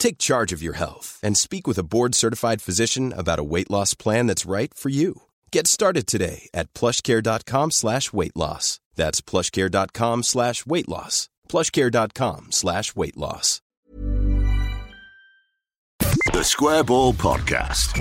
Take charge of your health and speak with a board-certified physician about a weight loss plan that's right for you. Get started today at plushcare.com slash weight loss. That's plushcare.com slash weight loss. plushcare.com slash weight loss. The Square Ball Podcast.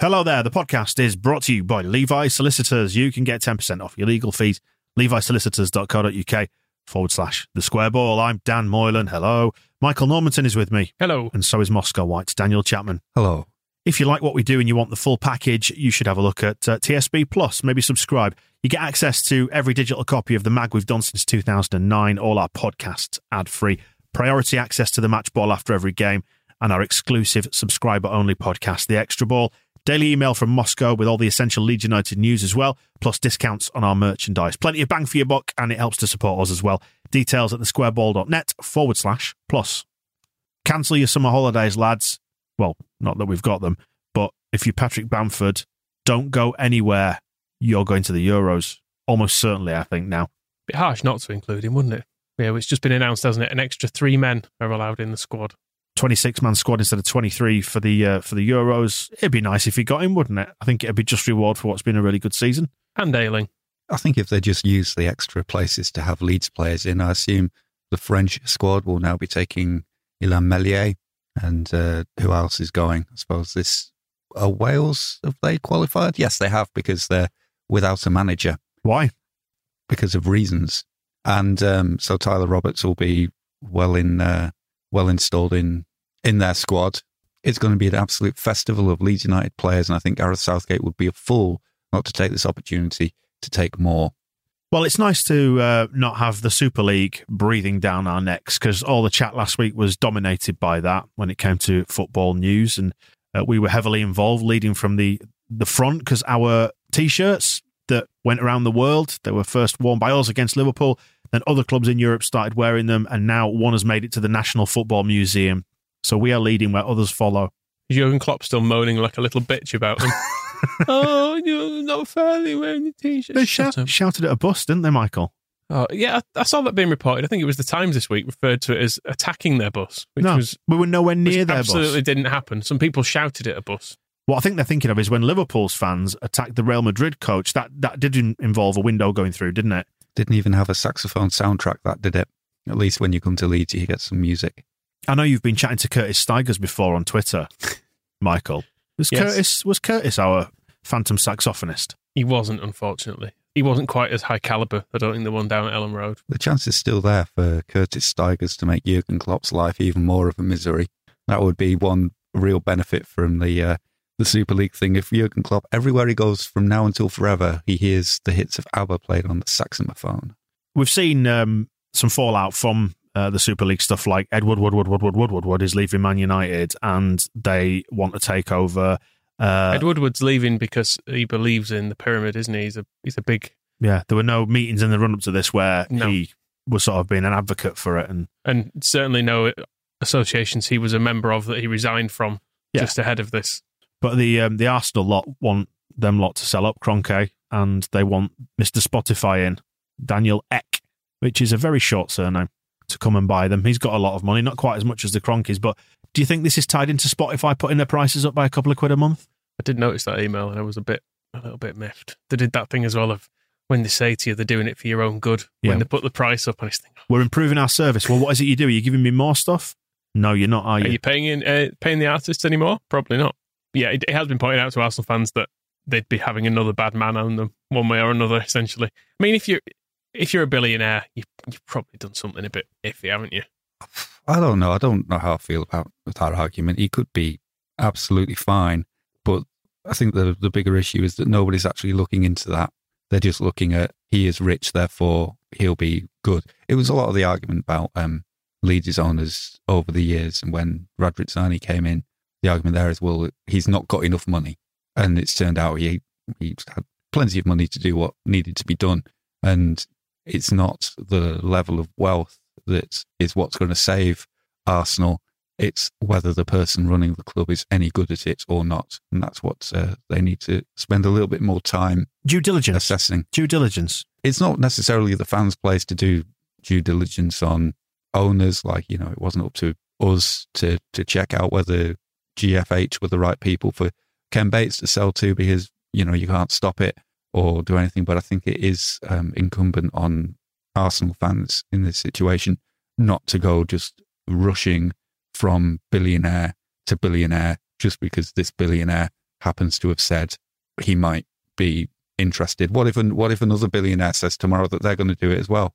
Hello there. The podcast is brought to you by Levi Solicitors. You can get 10% off your legal fees. LeviSolicitors.co.uk forward slash the square ball. I'm Dan Moylan. Hello. Michael Normanton is with me. Hello. And so is Moscow White's Daniel Chapman. Hello. If you like what we do and you want the full package, you should have a look at uh, TSB Plus. Maybe subscribe. You get access to every digital copy of the mag we've done since 2009, all our podcasts ad free, priority access to the match ball after every game, and our exclusive subscriber only podcast, The Extra Ball. Daily email from Moscow with all the essential Leeds United news as well, plus discounts on our merchandise. Plenty of bang for your buck, and it helps to support us as well. Details at thesquareball.net forward slash plus. Cancel your summer holidays, lads. Well, not that we've got them, but if you're Patrick Bamford, don't go anywhere. You're going to the Euros. Almost certainly, I think, now. Bit harsh not to include him, wouldn't it? Yeah, it's just been announced, hasn't it? An extra three men are allowed in the squad. 26 man squad instead of 23 for the uh, for the Euros. It'd be nice if he got him, wouldn't it? I think it'd be just reward for what's been a really good season. And Ayling. I think if they just use the extra places to have Leeds players in, I assume the French squad will now be taking Ilan Meslier and uh, who else is going? I suppose this uh, Wales have they qualified? Yes, they have because they're without a manager Why? because of reasons, and um, so Tyler Roberts will be well in uh, well installed in in their squad. It's going to be an absolute festival of Leeds United players, and I think Gareth Southgate would be a fool not to take this opportunity to take more. Well, it's nice to uh, not have the Super League breathing down our necks because all the chat last week was dominated by that when it came to football news, and uh, we were heavily involved, leading from the the front because our t-shirts that went around the world they were first worn by us against Liverpool, then other clubs in Europe started wearing them, and now one has made it to the National Football Museum. So we are leading where others follow. Is Jurgen Klopp still moaning like a little bitch about them? oh, you're not fairly wearing the t-shirt. They shout, shouted at a bus, didn't they, Michael? Oh, yeah, I, I saw that being reported. I think it was the Times this week referred to it as attacking their bus, which no, was we were nowhere near their absolutely bus. didn't happen. Some people shouted at a bus. What I think they're thinking of is when Liverpool's fans attacked the Real Madrid coach. That that did in- involve a window going through, didn't it? Didn't even have a saxophone soundtrack that did it. At least when you come to Leeds, you get some music. I know you've been chatting to Curtis Stigers before on Twitter, Michael. Was Yes. Curtis was Curtis our phantom saxophonist? He wasn't, unfortunately. He wasn't quite as high caliber. I don't think the one down at Elland Road. The chance is still there for Curtis Stigers to make Jurgen Klopp's life even more of a misery. That would be one real benefit from the uh, the Super League thing. If Jurgen Klopp, everywhere he goes from now until forever, he hears the hits of ABBA played on the saxophone. We've seen um, some fallout from uh, the Super League stuff, like Edward Woodward Woodward Woodward Wood is leaving Man United, and they want to take over. Uh, Ed Woodward's leaving because he believes in the pyramid, isn't he? He's a he's a big yeah, there were no meetings in the run up to this where No. he was sort of being an advocate for it, and and certainly no associations he was a member of that he resigned from Yeah. just ahead of this. But the um, the Arsenal lot want them lot to sell up Kroenke, and they want Mister Spotify in Daniel Ek, which is a very short surname, to come and buy them. He's got a lot of money, not quite as much as the Kroenkes, but do you think this is tied into Spotify putting their prices up by a couple of quid a month? I did notice that email and I was a bit a little bit miffed. They did that thing as well of when they say to you they're doing it for your own good. Yeah. When they put the price up, and I just think, We're improving our service. Well, what is it you do? Are you giving me more stuff? No, you're not, are are you? you paying in, uh, paying the artists anymore? Probably not. Yeah, it, it has been pointed out to Arsenal fans that they'd be having another bad man on them one way or another. Essentially, I mean, if you if you're a billionaire, you, you've probably done something a bit iffy, haven't you? I don't know. I don't know how I feel about that argument. He could be absolutely fine, but I think the the bigger issue is that nobody's actually looking into that. They're just looking at he is rich, therefore he'll be good. It was a lot of the argument about um, Leeds' owners over the years, and when Radrizzani came in, the argument there is, well, he's not got enough money, and it's turned out he he's had plenty of money to do what needed to be done, and it's not the level of wealth that is what's going to save Arsenal. It's whether the person running the club is any good at it or not, and that's what uh, they need to spend a little bit more time Due diligence. assessing. Due diligence. It's not necessarily the fans' place to do due diligence on owners. Like you know, it wasn't up to us to to check out whether GFH were the right people for Ken Bates to sell to, because you know you can't stop it or do anything. But I think it is um, incumbent on Arsenal fans in this situation not to go just rushing from billionaire to billionaire just because this billionaire happens to have said he might be interested. What if an, what if another billionaire says tomorrow that they're going to do it as well?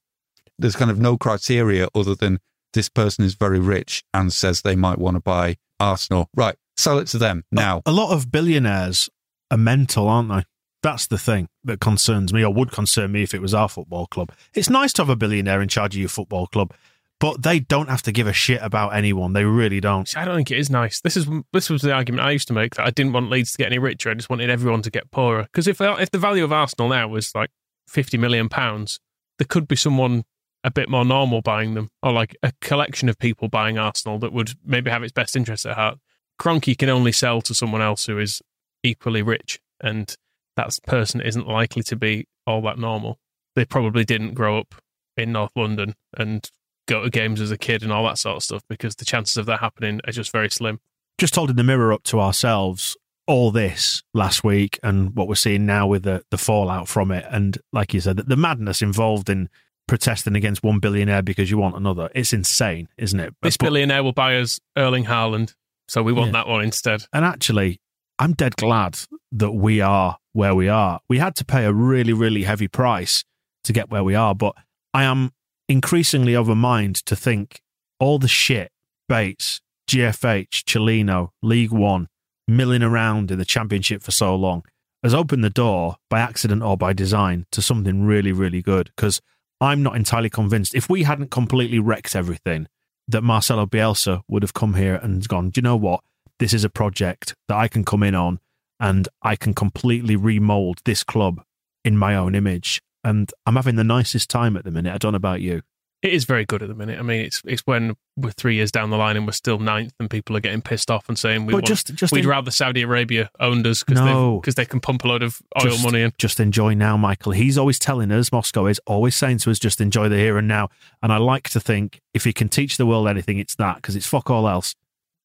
There's kind of no criteria other than this person is very rich and says they might want to buy Arsenal. Right, sell it to them now. A lot of billionaires are mental, aren't they? That's the thing that concerns me, or would concern me if it was our football club. It's nice to have a billionaire in charge of your football club, but they don't have to give a shit about anyone. They really don't. I don't think it is nice. This is this was the argument I used to make that I didn't want Leeds to get any richer. I just wanted everyone to get poorer. Because if if the value of Arsenal now was like fifty million pounds, there could be someone a bit more normal buying them, or like a collection of people buying Arsenal that would maybe have its best interests at heart. Kroenke can only sell to someone else who is equally rich, and that person isn't likely to be all that normal. They probably didn't grow up in North London and go to games as a kid and all that sort of stuff because the chances of that happening are just very slim. Just holding the mirror up to ourselves, all this last week and what we're seeing now with the, the fallout from it. And like you said, the, the madness involved in protesting against one billionaire because you want another. It's insane, isn't it? This But- billionaire will buy us Erling Haaland, so we want Yeah. that one instead. And actually, I'm dead glad that we are where we are. We had to pay a really, really heavy price to get where we are, but I am increasingly of a mind to think all the shit Bates, GFH, Cellino, League One, milling around in the championship for so long has opened the door by accident or by design to something really, really good. Because I'm not entirely convinced if we hadn't completely wrecked everything, that Marcelo Bielsa would have come here and gone, do you know what? This is a project that I can come in on and I can completely remold this club in my own image. And I'm having the nicest time at the minute. I don't know about you. It is very good at the minute. I mean, it's it's when we're three years down the line and we're still ninth, and people are getting pissed off and saying we But want, just- just we'd in- rather Saudi Arabia owned us because No. they can pump a load of oil just, money in. Just enjoy now, Michael. He's always telling us, Moscow is always saying to us, just enjoy the here and now. And I like to think if he can teach the world anything, it's that because it's fuck all else.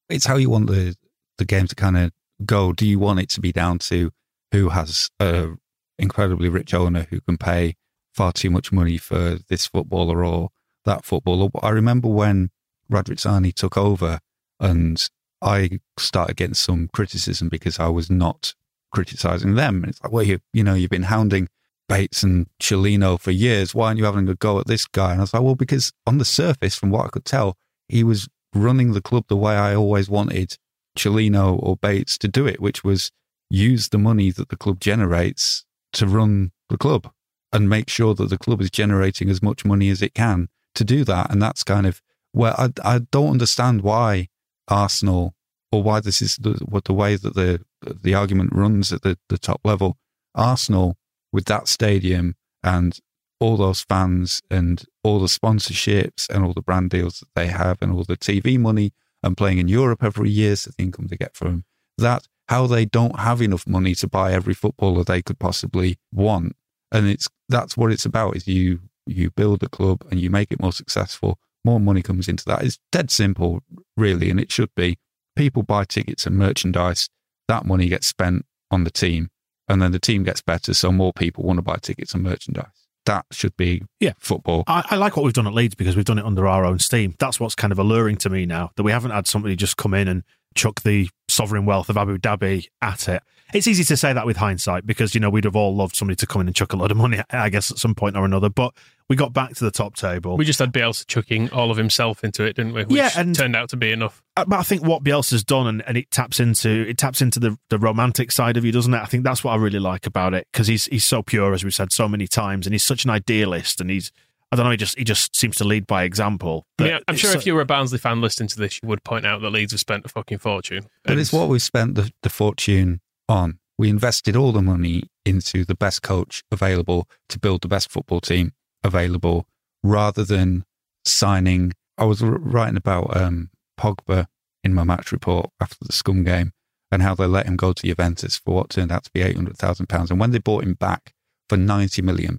it's how you want the the game to kind of go. Do you want it to be down to who has a incredibly rich owner who can pay far too much money for this footballer or that footballer? I remember when Radrizzani took over, and I started getting some criticism because I was not criticizing them. And it's like, well, you you know, you've been hounding Bates and Cellino for years. Why aren't you having a go at this guy? And I was like, well, because on the surface, from what I could tell, he was running the club the way I always wanted Cellino or Bates to do it, which was use the money that the club generates to run the club and make sure that the club is generating as much money as it can to do that. And that's kind of where I, I don't understand why Arsenal or why this is the, what the way that the the argument runs at the, the top level. Arsenal with that stadium and all those fans and all the sponsorships and all the brand deals that they have and all the TV money and playing in Europe every year, so the income they get from that, how they don't have enough money to buy every footballer they could possibly want. And it's that's what it's about is you you build a club and you make it more successful, more money comes into that. It's dead simple, really, and it should be. People buy tickets and merchandise, that money gets spent on the team, and then the team gets better, so more people want to buy tickets and merchandise. That should be Yeah. football. I, I like what we've done at Leeds because we've done it under our own steam. That's what's kind of alluring to me now that we haven't had somebody just come in and chuck the sovereign wealth of Abu Dhabi at it. It's easy to say that with hindsight because, you know, we'd have all loved somebody to come in and chuck a lot of money, I guess, at some point or another. But We got back to the top table. We just had Bielsa chucking all of himself into it, didn't we? Which Yeah, and- turned out to be enough. Uh, but I think what Bielsa's done, and, and it taps into it taps into the, the romantic side of you, doesn't it? I think that's what I really like about it because he's he's so pure, as we've said so many times, and he's such an idealist, and he's I don't know, he just he just seems to lead by example. I But mean, I'm sure so- if you were a Barnsley fan listening to this, you would point out that Leeds have spent a fucking fortune. But it's what we've spent the, the fortune on. We invested all the money into the best coach available to build the best football team available rather than signing. I was writing about um, Pogba in my match report after the scum game and how they let him go to Juventus for what turned out to be £800,000. And when they bought him back for £90 million,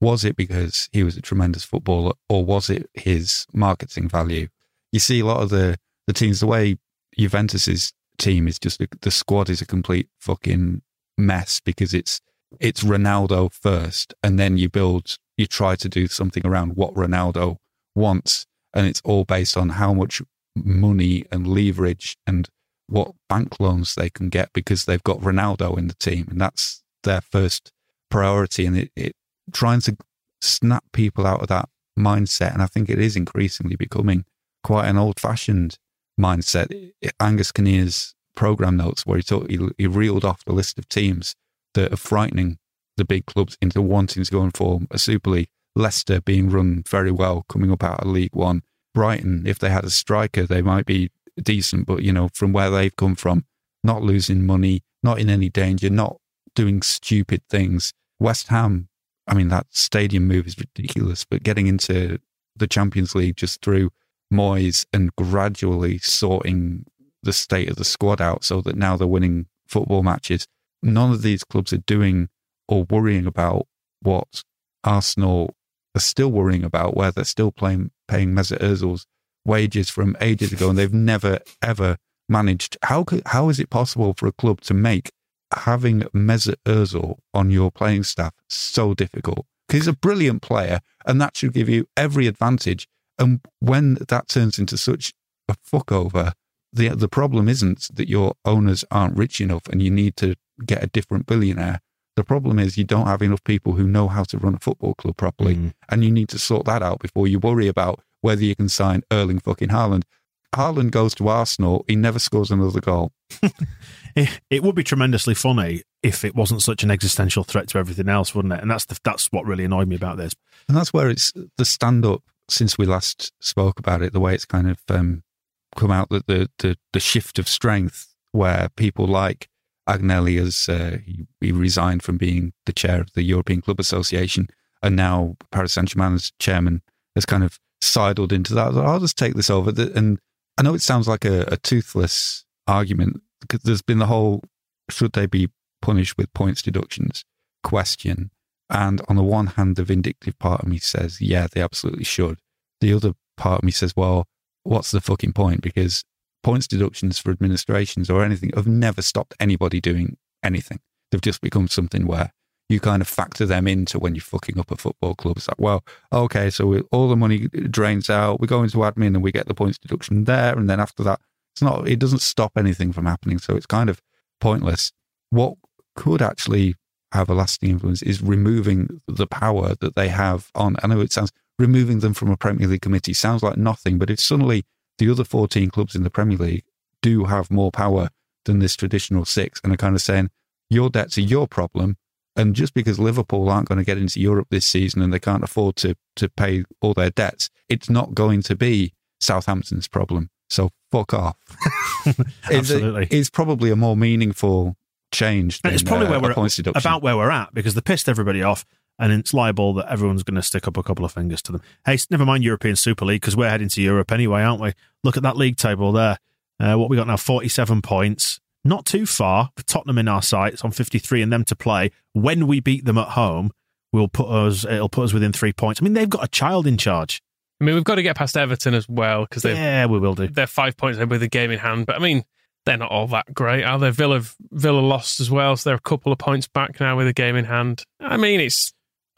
was it because he was a tremendous footballer or was it his marketing value? You see a lot of the, the teams, the way Juventus's team is just, the squad is a complete fucking mess because it's, it's Ronaldo first and then you build, you try to do something around what Ronaldo wants. And it's all based on how much money and leverage and what bank loans they can get because they've got Ronaldo in the team. And that's their first priority. And it, it trying to snap people out of that mindset. And I think it is increasingly becoming quite an old fashioned mindset. Angus Kinnear's program notes, where he, talk, he, he reeled off the list of teams that are frightening the big clubs into wanting to go and form a Super League. Leicester being run very well, coming up out of League One. Brighton, if they had a striker, they might be decent, but you know, from where they've come from, not losing money, not in any danger, not doing stupid things. West Ham, I mean, that stadium move is ridiculous, but getting into the Champions League just through Moyes and gradually sorting the state of the squad out so that now they're winning football matches. None of these clubs are doing or worrying about what Arsenal are still worrying about, where they're still playing, paying Mesut Ozil's wages from ages ago, and they've never ever managed. How could, how is it possible for a club to make having Mesut Ozil on your playing staff so difficult? Because he's a brilliant player, and that should give you every advantage. And when that turns into such a fuck over, the the problem isn't that your owners aren't rich enough and you need to get a different billionaire. The problem is you don't have enough people who know how to run a football club properly, Mm. and you need to sort that out before you worry about whether you can sign Erling fucking Haaland. Haaland goes to Arsenal, he never scores another goal. It, it would be tremendously funny if it wasn't such an existential threat to everything else, wouldn't it? And that's the, that's what really annoyed me about this. And that's where it's the stand up since we last spoke about it, the way it's kind of um, come out that the, the, the shift of strength where people like Agnelli has uh, he, he resigned from being the chair of the European Club Association and now Paris Saint Germain's chairman has kind of sidled into that. I'll just take this over. And I know it sounds like a, a toothless argument because there's been the whole should they be punished with points deductions question. And on the one hand, the vindictive part of me says, yeah, they absolutely should. The other part of me says, well, what's the fucking point? Because points deductions for administrations or anything have never stopped anybody doing anything. They've just become something where you kind of factor them into when you're fucking up a football club. It's like, well, okay, so we, all the money drains out, we go into admin and we get the points deduction there. And then after that, it's not, it doesn't stop anything from happening. So it's kind of pointless. What could actually have a lasting influence is removing the power that they have on. I know it sounds removing them from a Premier League committee sounds like nothing, but if suddenly the other 14 clubs in the Premier League do have more power than this traditional six and are kind of saying, your debts are your problem. And just because Liverpool aren't going to get into Europe this season and they can't afford to, to pay all their debts, it's not going to be Southampton's problem. So fuck off. It's a- Absolutely. It's, probably a more meaningful change. And it's probably uh, where we're deduction. about where we're at because they pissed everybody off, and it's liable that everyone's going to stick up a couple of fingers to them. Hey, never mind European Super League because we're heading to Europe anyway, aren't we? Look at that league table there. Uh, what we got now? Forty-seven points. Not too far. Tottenham in our sights on fifty-three, and them to play. When we beat them at home, we'll put us. It'll put us within three points. I mean, they've got a child in charge. I mean, we've got to get past Everton as well because they're Yeah, we will do. they're five points ahead with a game in hand. But I mean, they're not all that great, are they? Villa Villa lost as well, so they're a couple of points back now with a game in hand. I mean, it's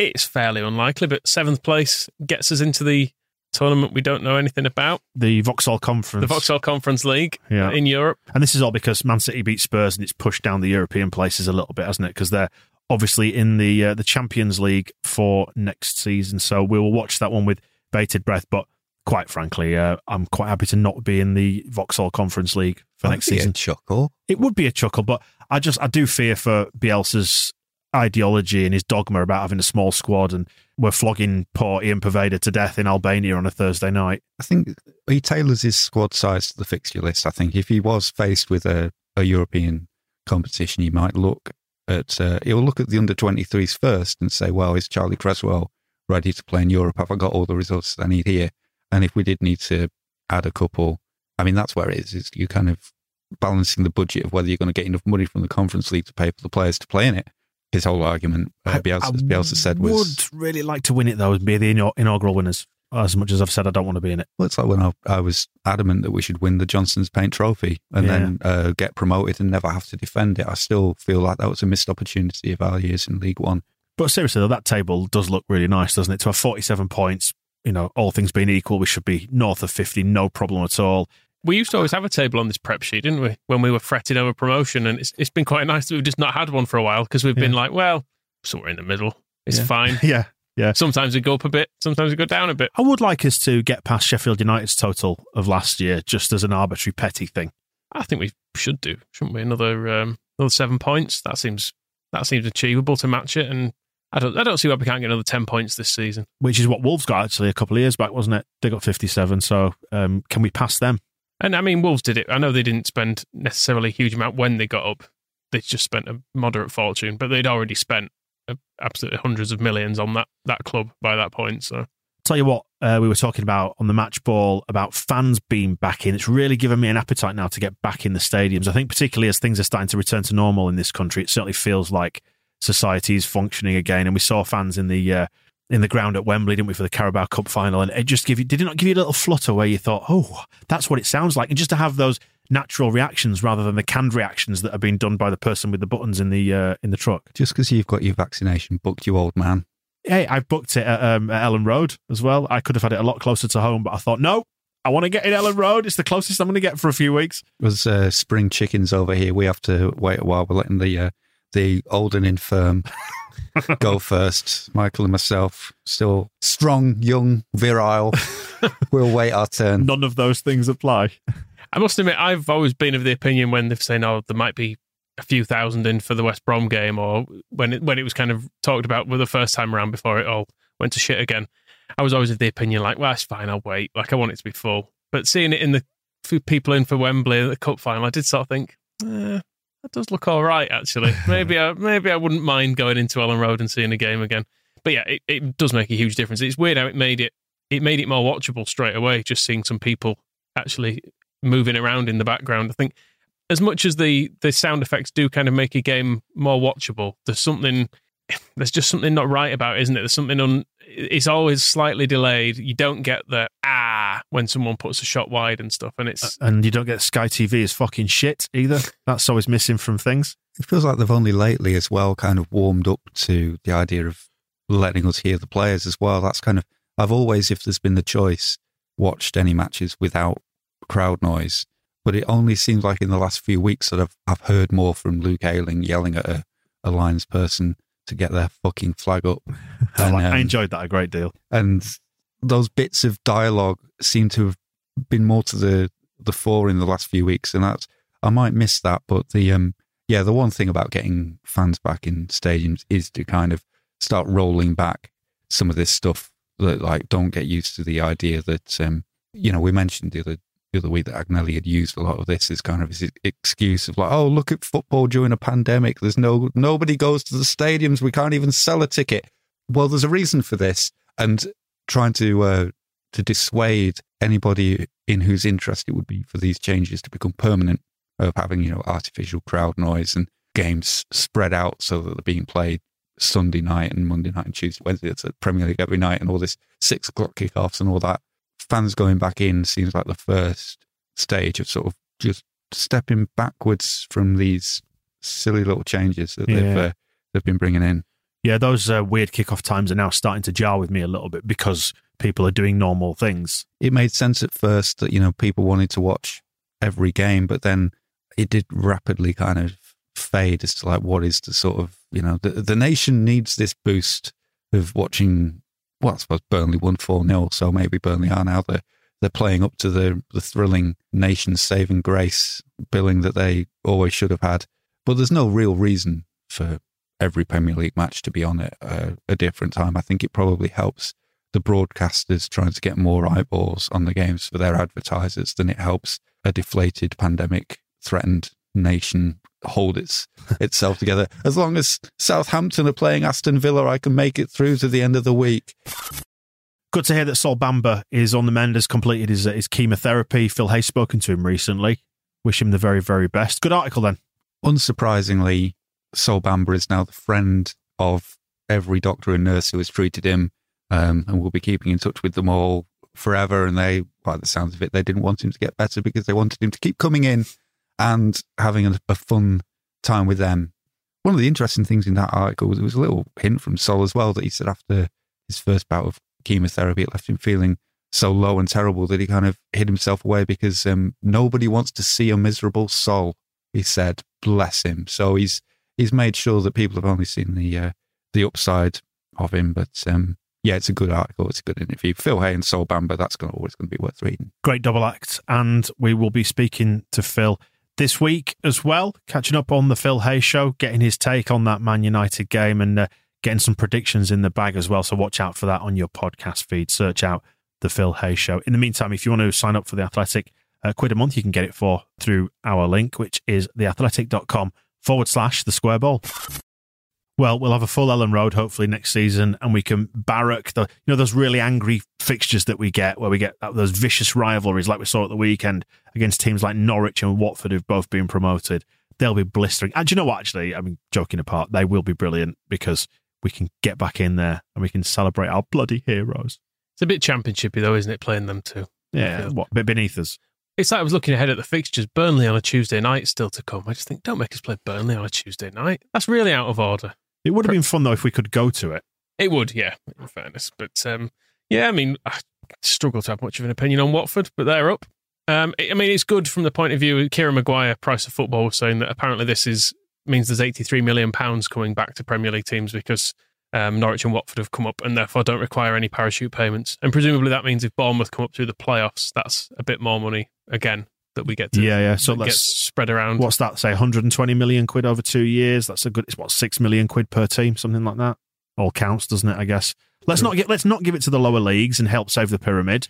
it's fairly unlikely, but seventh place gets us into the tournament we don't know anything about, The Vauxhall Conference. the Vauxhall Conference League Yeah. in Europe. And this is all because Man City beat Spurs and it's pushed down the European places a little bit, hasn't it? Because they're obviously in the uh, the Champions League for next season. So we will watch that one with bated breath. But quite frankly, uh, I'm quite happy to not be in the Vauxhall Conference League for That'd next be a season. chuckle. It would be a chuckle, but I just I do fear for Bielsa's ideology and his dogma about having a small squad and we're flogging poor Ian Poveda to death in Albania on a Thursday night. I think he tailors his squad size to the fixture list. I think if he was faced with a, a European competition, he might look at uh, he'll look at the under 23s first and say, "Well, is Charlie Cresswell ready to play in Europe? Have I got all the results I need here?" And if we did need to add a couple, I mean, that's where it is. Is you kind of balancing the budget of whether you're going to get enough money from the Conference League to pay for the players to play in it. His whole argument, uh, Bielsa, as Bielsa said, was would really like to win it though and be the inau- inaugural winners. As much as I've said, I don't want to be in it. Well, it's like when I, I was adamant that we should win the Johnstone's Paint Trophy and Yeah. then uh, get promoted and never have to defend it. I still feel like that was a missed opportunity of our years in League One. But seriously, though, that table does look really nice, doesn't it? To have 47 points, you know, all things being equal, we should be north of 50, no problem at all. We used to always have a table on this prep sheet, didn't we? When we were fretting over promotion, and it's it's been quite nice that we've just not had one for a while because we've been like, well, somewhere in the middle, it's Yeah. fine. Yeah, yeah. Sometimes we go up a bit, sometimes we go down a bit. I would like us to get past Sheffield United's total of last year just as an arbitrary petty thing. I think we should do, shouldn't we? Another um, another seven points. That seems that seems achievable to match it, and I don't I don't see why we can't get another ten points this season. Which is what Wolves got actually a couple of years back, wasn't it? They got 57. So um, can we pass them? And I mean, Wolves did it. I know they didn't spend necessarily a huge amount when they got up. They just spent a moderate fortune, but they'd already spent uh, absolutely hundreds of millions on that that club by that point. So Tell you what, uh, we were talking about on the match ball about fans being back in. It's really given me an appetite now to get back in the stadiums. I think, particularly as things are starting to return to normal in this country, it certainly feels like society is functioning again. And we saw fans in the uh, in the ground at Wembley, didn't we, for the Carabao Cup final? And it just give you did it not give you a little flutter where you thought, oh, that's what it sounds like, and just to have those natural reactions rather than the canned reactions that are being done by the person with the buttons in the uh, in the truck. Just because you've got your vaccination booked, you old man. Hey, I've booked it at, um, at Elland Road as well. I could have had it a lot closer to home, but I thought, no, I want to get in Elland Road. It's the closest I'm going to get for a few weeks. As uh, spring chickens over here, we have to wait a while. We're letting the uh, the old and infirm go first. Michael and myself, still strong, young, virile. we'll wait our turn. None of those things apply. I must admit, I've always been of the opinion when they've saying, "Oh, there might be a few thousand in for the West Brom game," or when it, when it was kind of talked about for the first time around before it all went to shit again. I was always of the opinion like, "Well, it's fine, I'll wait." Like I want it to be full. But seeing it in the few people in for Wembley the cup final, I did sort of think, eh, that does look all right. Actually, maybe I maybe I wouldn't mind going into Elland Road and seeing a game again. But yeah, it, it does make a huge difference. It's weird how it made it it made it more watchable straight away. Just seeing some people actually moving around in the background. I think as much as the the sound effects do kind of make a game more watchable, there's something there's just something not right about it, isn't it? There's something on it's always slightly delayed. You don't get the ah when someone puts a shot wide and stuff, and it's And you don't get Sky TV as fucking shit either. That's always missing from things. It feels like they've only lately as well kind of warmed up to the idea of letting us hear the players as well. That's kind of I've always, if there's been the choice, watched any matches without crowd noise. But it only seems like in the last few weeks that I've I've heard more from Luke Ayling yelling at a, a Lions person to get their fucking flag up. I, And, like- I um, enjoyed that a great deal. and those bits of dialogue seem to have been more to the the fore in the last few weeks, and that's I might miss that. But the um yeah, the one thing about getting fans back in stadiums is to kind of start rolling back some of this stuff that like don't get used to the idea that um you know we mentioned the other the other week that Agnelli had used a lot of this as kind of his excuse of like oh look at football during a pandemic. There's no nobody goes to the stadiums. We can't even sell a ticket. Well there's a reason for this and trying to uh, to dissuade anybody in whose interest it would be for these changes to become permanent of having you know artificial crowd noise and games spread out so that they're being played Sunday night and Monday night and Tuesday Wednesday it's a Premier League every night and all this six o'clock kickoffs and all that fans going back in seems like the first stage of sort of just stepping backwards from these silly little changes that they've uh, they've been bringing in. Yeah, those uh, weird kickoff times are now starting to jar with me a little bit because people are doing normal things. it made sense at first that you know people wanted to watch every game, but then it did rapidly kind of fade as to like what is the sort of you know the the nation needs this boost of watching. Well, I suppose Burnley won four 0 so maybe Burnley are now the they're playing up to the the thrilling nation saving grace billing that they always should have had. But there's no real reason for every Premier League match to be on at a, a different time. I think it probably helps the broadcasters trying to get more eyeballs on the games for their advertisers than it helps a deflated pandemic threatened nation hold its itself together. As long as Southampton are playing Aston Villa, I can make it through to the end of the week. Good to hear that Sol Bamba is on the mend, has completed his, his chemotherapy. Phil Hay's spoken to him recently. Wish him the very, very best. Good article then. Unsurprisingly, Sol Bamba is now the friend of every doctor and nurse who has treated him, um, and we'll be keeping in touch with them all forever. And they, by the sounds of it, they didn't want him to get better because they wanted him to keep coming in and having a, a fun time with them. One of the interesting things in that article was it was a little hint from Sol as well that he said after his first bout of chemotherapy, it left him feeling so low and terrible that he kind of hid himself away because um, nobody wants to see a miserable Sol. He said, "Bless him." So he's he's made sure that people have only seen the uh, the upside of him. But um, yeah, it's a good article. It's a good interview. Phil Hay and Sol Bamba. That's to always going to be worth reading. Great double act, and we will be speaking to Phil this week as well, catching up on the Phil Hay show, getting his take on that Man United game, and uh, getting some predictions in the bag as well. So watch out for that on your podcast feed. Search out the Phil Hay show. In the meantime, if you want to sign up for the Athletic, uh, quid a month, you can get it for through our link, which is theathletic.com forward slash the square ball. Well, we'll have a full Elland Road hopefully next season, and we can barrack the you know those really angry fixtures that we get, where we get those vicious rivalries like we saw at the weekend against teams like Norwich and Watford, who've both been promoted. They'll be blistering. And you know what? Actually, I mean, joking apart, they will be brilliant because we can get back in there and we can celebrate our bloody heroes. It's a bit championshipy though, isn't it? Playing them too. Yeah, what a bit beneath us. It's like I was looking ahead at the fixtures. Burnley on a Tuesday night still to come. I just think, don't make us play Burnley on a Tuesday night. That's really out of order. It would have been fun though if we could go to it. It would, yeah, in fairness. But um, yeah, I mean, I struggle to have much of an opinion on Watford, but they're up. Um, I mean, it's good from the point of view. Kieran Maguire, Price of Football, saying that apparently this is means there's 83 million pounds coming back to Premier League teams because um, Norwich and Watford have come up and therefore don't require any parachute payments. And presumably that means if Bournemouth come up through the playoffs, that's a bit more money again that we get to Yeah, yeah. So let's spread around. What's that say? 120 million quid over two years. That's a good. It's what six million quid per team, something like that. All counts, doesn't it? I guess. Let's not get. Let's not give it to the lower leagues and help save the pyramid.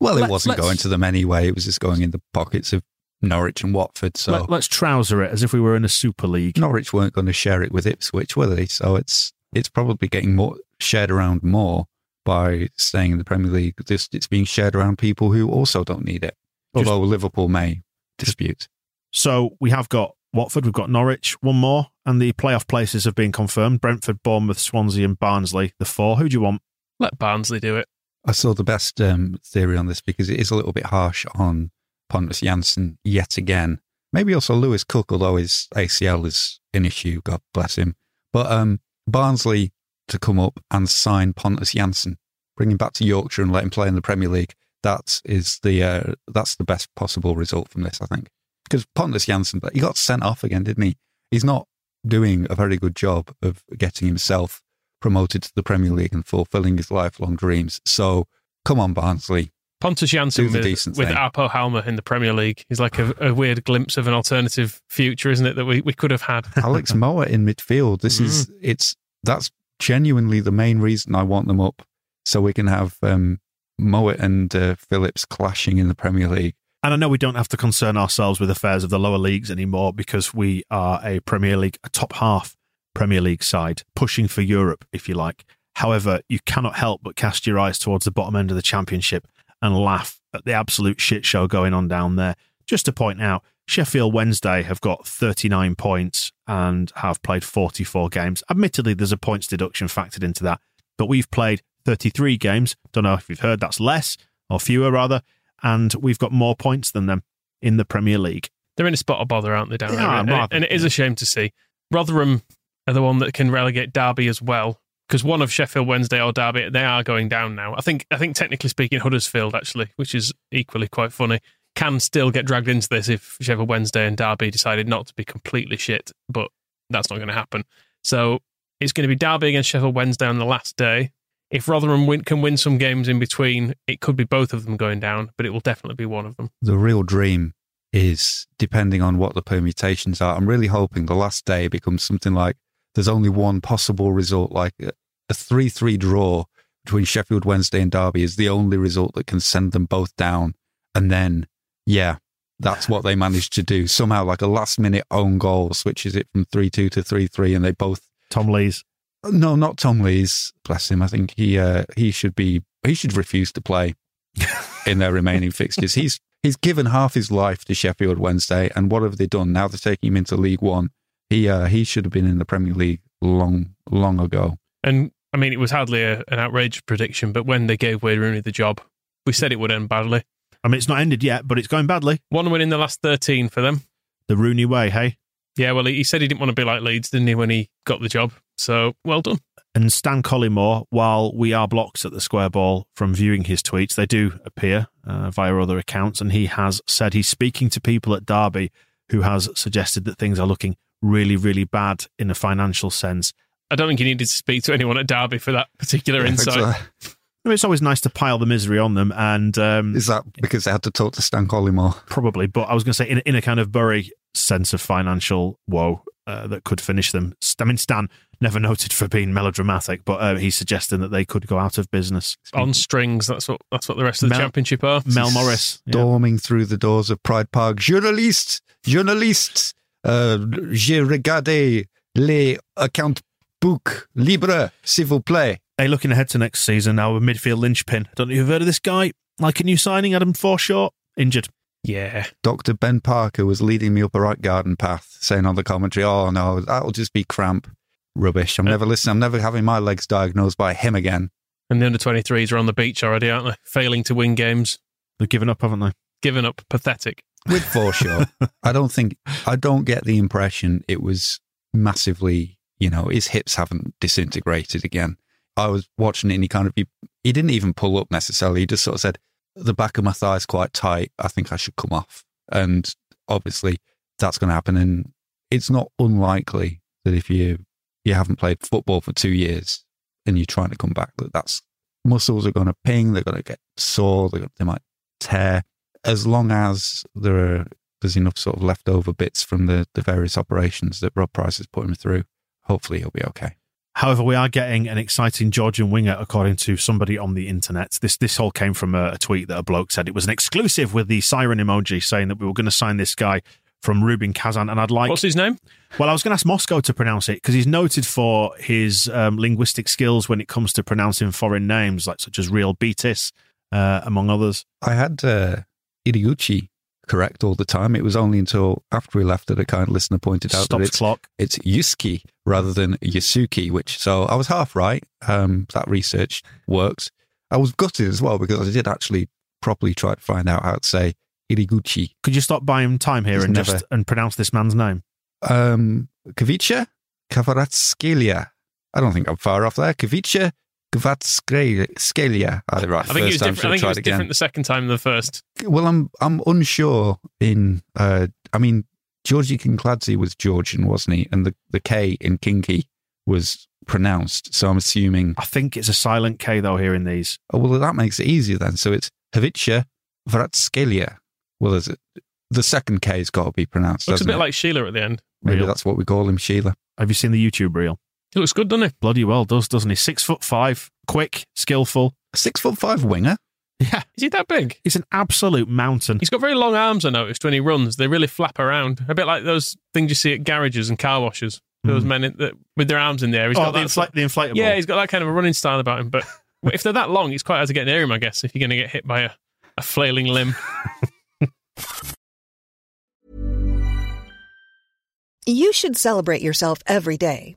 Well, it Let's- wasn't let's- going to them anyway. It was just going in the pockets of Norwich and Watford. So Let, us trouser it as if we were in a super league. Norwich weren't going to share it with Ipswich, were they? So it's it's probably getting more shared around more by staying in the Premier League. Just it's being shared around people who also don't need it. Just- Although Liverpool may dispute. So we have got Watford, we've got Norwich, one more, and the playoff places have been confirmed: Brentford, Bournemouth, Swansea, and Barnsley. The four. Who do you want? Let Barnsley do it. I saw the best um, theory on this because it is a little bit harsh on Pontus Jansson yet again. Maybe also Lewis Cook, although his ACL is an issue, God bless him. But um, Barnsley to come up and sign Pontus Jansson, bring him back to Yorkshire and let him play in the Premier League. That is the uh, that's the best possible result from this, I think. Because Pontus Jansson, but he got sent off again, didn't he? He's not doing a very good job of getting himself promoted to the Premier League and fulfilling his lifelong dreams. So come on, Barnsley. Pontus Jansson with, with. Aapo Halme in the Premier League. He's like a, a weird glimpse of an alternative future, isn't it? That we, we could have had. Alex Mowatt in midfield. This is it's that's genuinely the main reason I want them up, so we can have um, Mowatt and uh, Phillips clashing in the Premier League. And I know we don't have to concern ourselves with affairs of the lower leagues anymore because we are a Premier League, a top half Premier League side, pushing for Europe, if you like. However, you cannot help but cast your eyes towards the bottom end of the Championship and laugh at the absolute shit show going on down there. Just to point out, Sheffield Wednesday have got 39 points and have played 44 games. Admittedly, there's a points deduction factored into that, but we've played 33 games. Don't know if you've heard that's less or fewer, rather. And we've got more points than them in the Premier League. They're in a spot of bother, aren't they, down there? are, And, rather, and it is yeah. a shame to see. Rotherham are the one that can relegate Derby as well. Because one of Sheffield Wednesday or Derby, they are going down now. I think, I think technically speaking, Huddersfield actually, which is equally quite funny, can still get dragged into this if Sheffield Wednesday and Derby decided not to be completely shit. But that's not going to happen. So it's going to be Derby against Sheffield Wednesday on the last day. If Rotherham win, can win some games in between, it could be both of them going down, but it will definitely be one of them. The real dream is depending on what the permutations are. I'm really hoping the last day becomes something like there's only one possible result, like a 3 3 draw between Sheffield Wednesday and Derby is the only result that can send them both down. And then, yeah, that's what they managed to do. Somehow, like a last minute own goal switches it from 3 2 to 3 3, and they both. Tom Lees. No, not Tom Lees. Bless him. I think he uh, he should be he should refuse to play in their remaining fixtures. He's he's given half his life to Sheffield Wednesday, and what have they done? Now they're taking him into League One. He uh, he should have been in the Premier League long long ago. And I mean, it was hardly a, an outrageous prediction, but when they gave Wayne Rooney the job, we said it would end badly. I mean, it's not ended yet, but it's going badly. One win in the last 13 for them. The Rooney way, hey? Yeah, well, he, he said he didn't want to be like Leeds, didn't he, when he got the job? So, well done. And Stan Collymore, while we are blocked at the square ball from viewing his tweets, they do appear uh, via other accounts. And he has said he's speaking to people at Derby who has suggested that things are looking really, really bad in a financial sense. I don't think he needed to speak to anyone at Derby for that particular insight. So, I mean, it's always nice to pile the misery on them, and um, is that because they had to talk to Stan Collymore? probably. But I was going to say, in, in a kind of Bury sense of financial woe uh, that could finish them. I mean, Stan never noted for being melodramatic, but uh, he's suggesting that they could go out of business. On strings, that's what that's what the rest of the Mel- championship are. Mel Morris, yeah. Storming through the doors of Pride Park. Journalistes, journalistes, uh, j'ai regardé les account book libre, s'il vous plaît. Hey, looking ahead to next season, our midfield linchpin. Don't know if you've heard of this guy. Like a new signing, Adam Forshaw, injured. Yeah. Dr. Ben Parker was leading me up a right garden path, saying on the commentary, oh no, that'll just be cramp. Rubbish. I'm uh, never listening. I'm never having my legs diagnosed by him again. And the under 23s are on the beach already, aren't they? Failing to win games. They've given up, haven't they? Given up. Pathetic. With Forshaw, I don't think, I don't get the impression it was massively, you know, his hips haven't disintegrated again. I was watching it and he kind of, he, he didn't even pull up necessarily. He just sort of said, the back of my thigh is quite tight. I think I should come off. And obviously that's going to happen. And it's not unlikely that if you, you haven't played football for two years and you're trying to come back, that that's muscles are going to ping. They're going to get sore. They, they might tear. As long as there are, there's enough sort of leftover bits from the, the various operations that Rob Price has put him through, hopefully he'll be okay. However, we are getting an exciting Georgian winger, according to somebody on the internet. This this all came from a, a tweet that a bloke said it was an exclusive with the siren emoji, saying that we were going to sign this guy from Rubin Kazan, and I'd like. What's his name? Well, I was going to ask Moscow to pronounce it because he's noted for his um, linguistic skills when it comes to pronouncing foreign names, like such as real Betis, uh, among others. I had uh, Iriuchi correct all the time. It was only until after we left that a kind listener pointed out Stopped that it's, clock. it's Yuski rather than Yasuki, which so I was half right. Um, that research works. I was gutted as well because I did actually properly try to find out how to say Iriguchi. Could you stop buying time here He's and never- just and pronounce this man's name? Um, Kavicha Kavaratskelia. I don't think I'm far off there. Kavicha Kavatskelia. I right. I think it was first time, different. I think it was again. different the second time than the first. Well, I'm I'm unsure. In uh, I mean, Georgi Kinkladze was Georgian, wasn't he? And the the K in Kinky was pronounced. So I'm assuming. I think it's a silent K though here in these. Oh well, that makes it easier then. So it's Havitcha Vratskelia. Well, is it? The second K's got to be pronounced. Looks a bit it? like Sheila at the end. Maybe Real. that's what we call him, Sheila. Have you seen the YouTube reel? He looks good, doesn't he? Bloody well does, doesn't he? Six foot five, quick, skillful. Six foot five winger. Yeah, Is he that big? he's an absolute mountain. He's got very long arms, I noticed, when he runs. They really flap around. A bit like those things you see at garages and car washes. Those hmm. men in, that, with their arms in the air. He's oh, got the, that infl- the inflatable. Yeah, he's got that kind of a running style about him. But if they're that long, it's quite hard to get near him, I guess, if you're going to get hit by a, a flailing limb. You should celebrate yourself every day,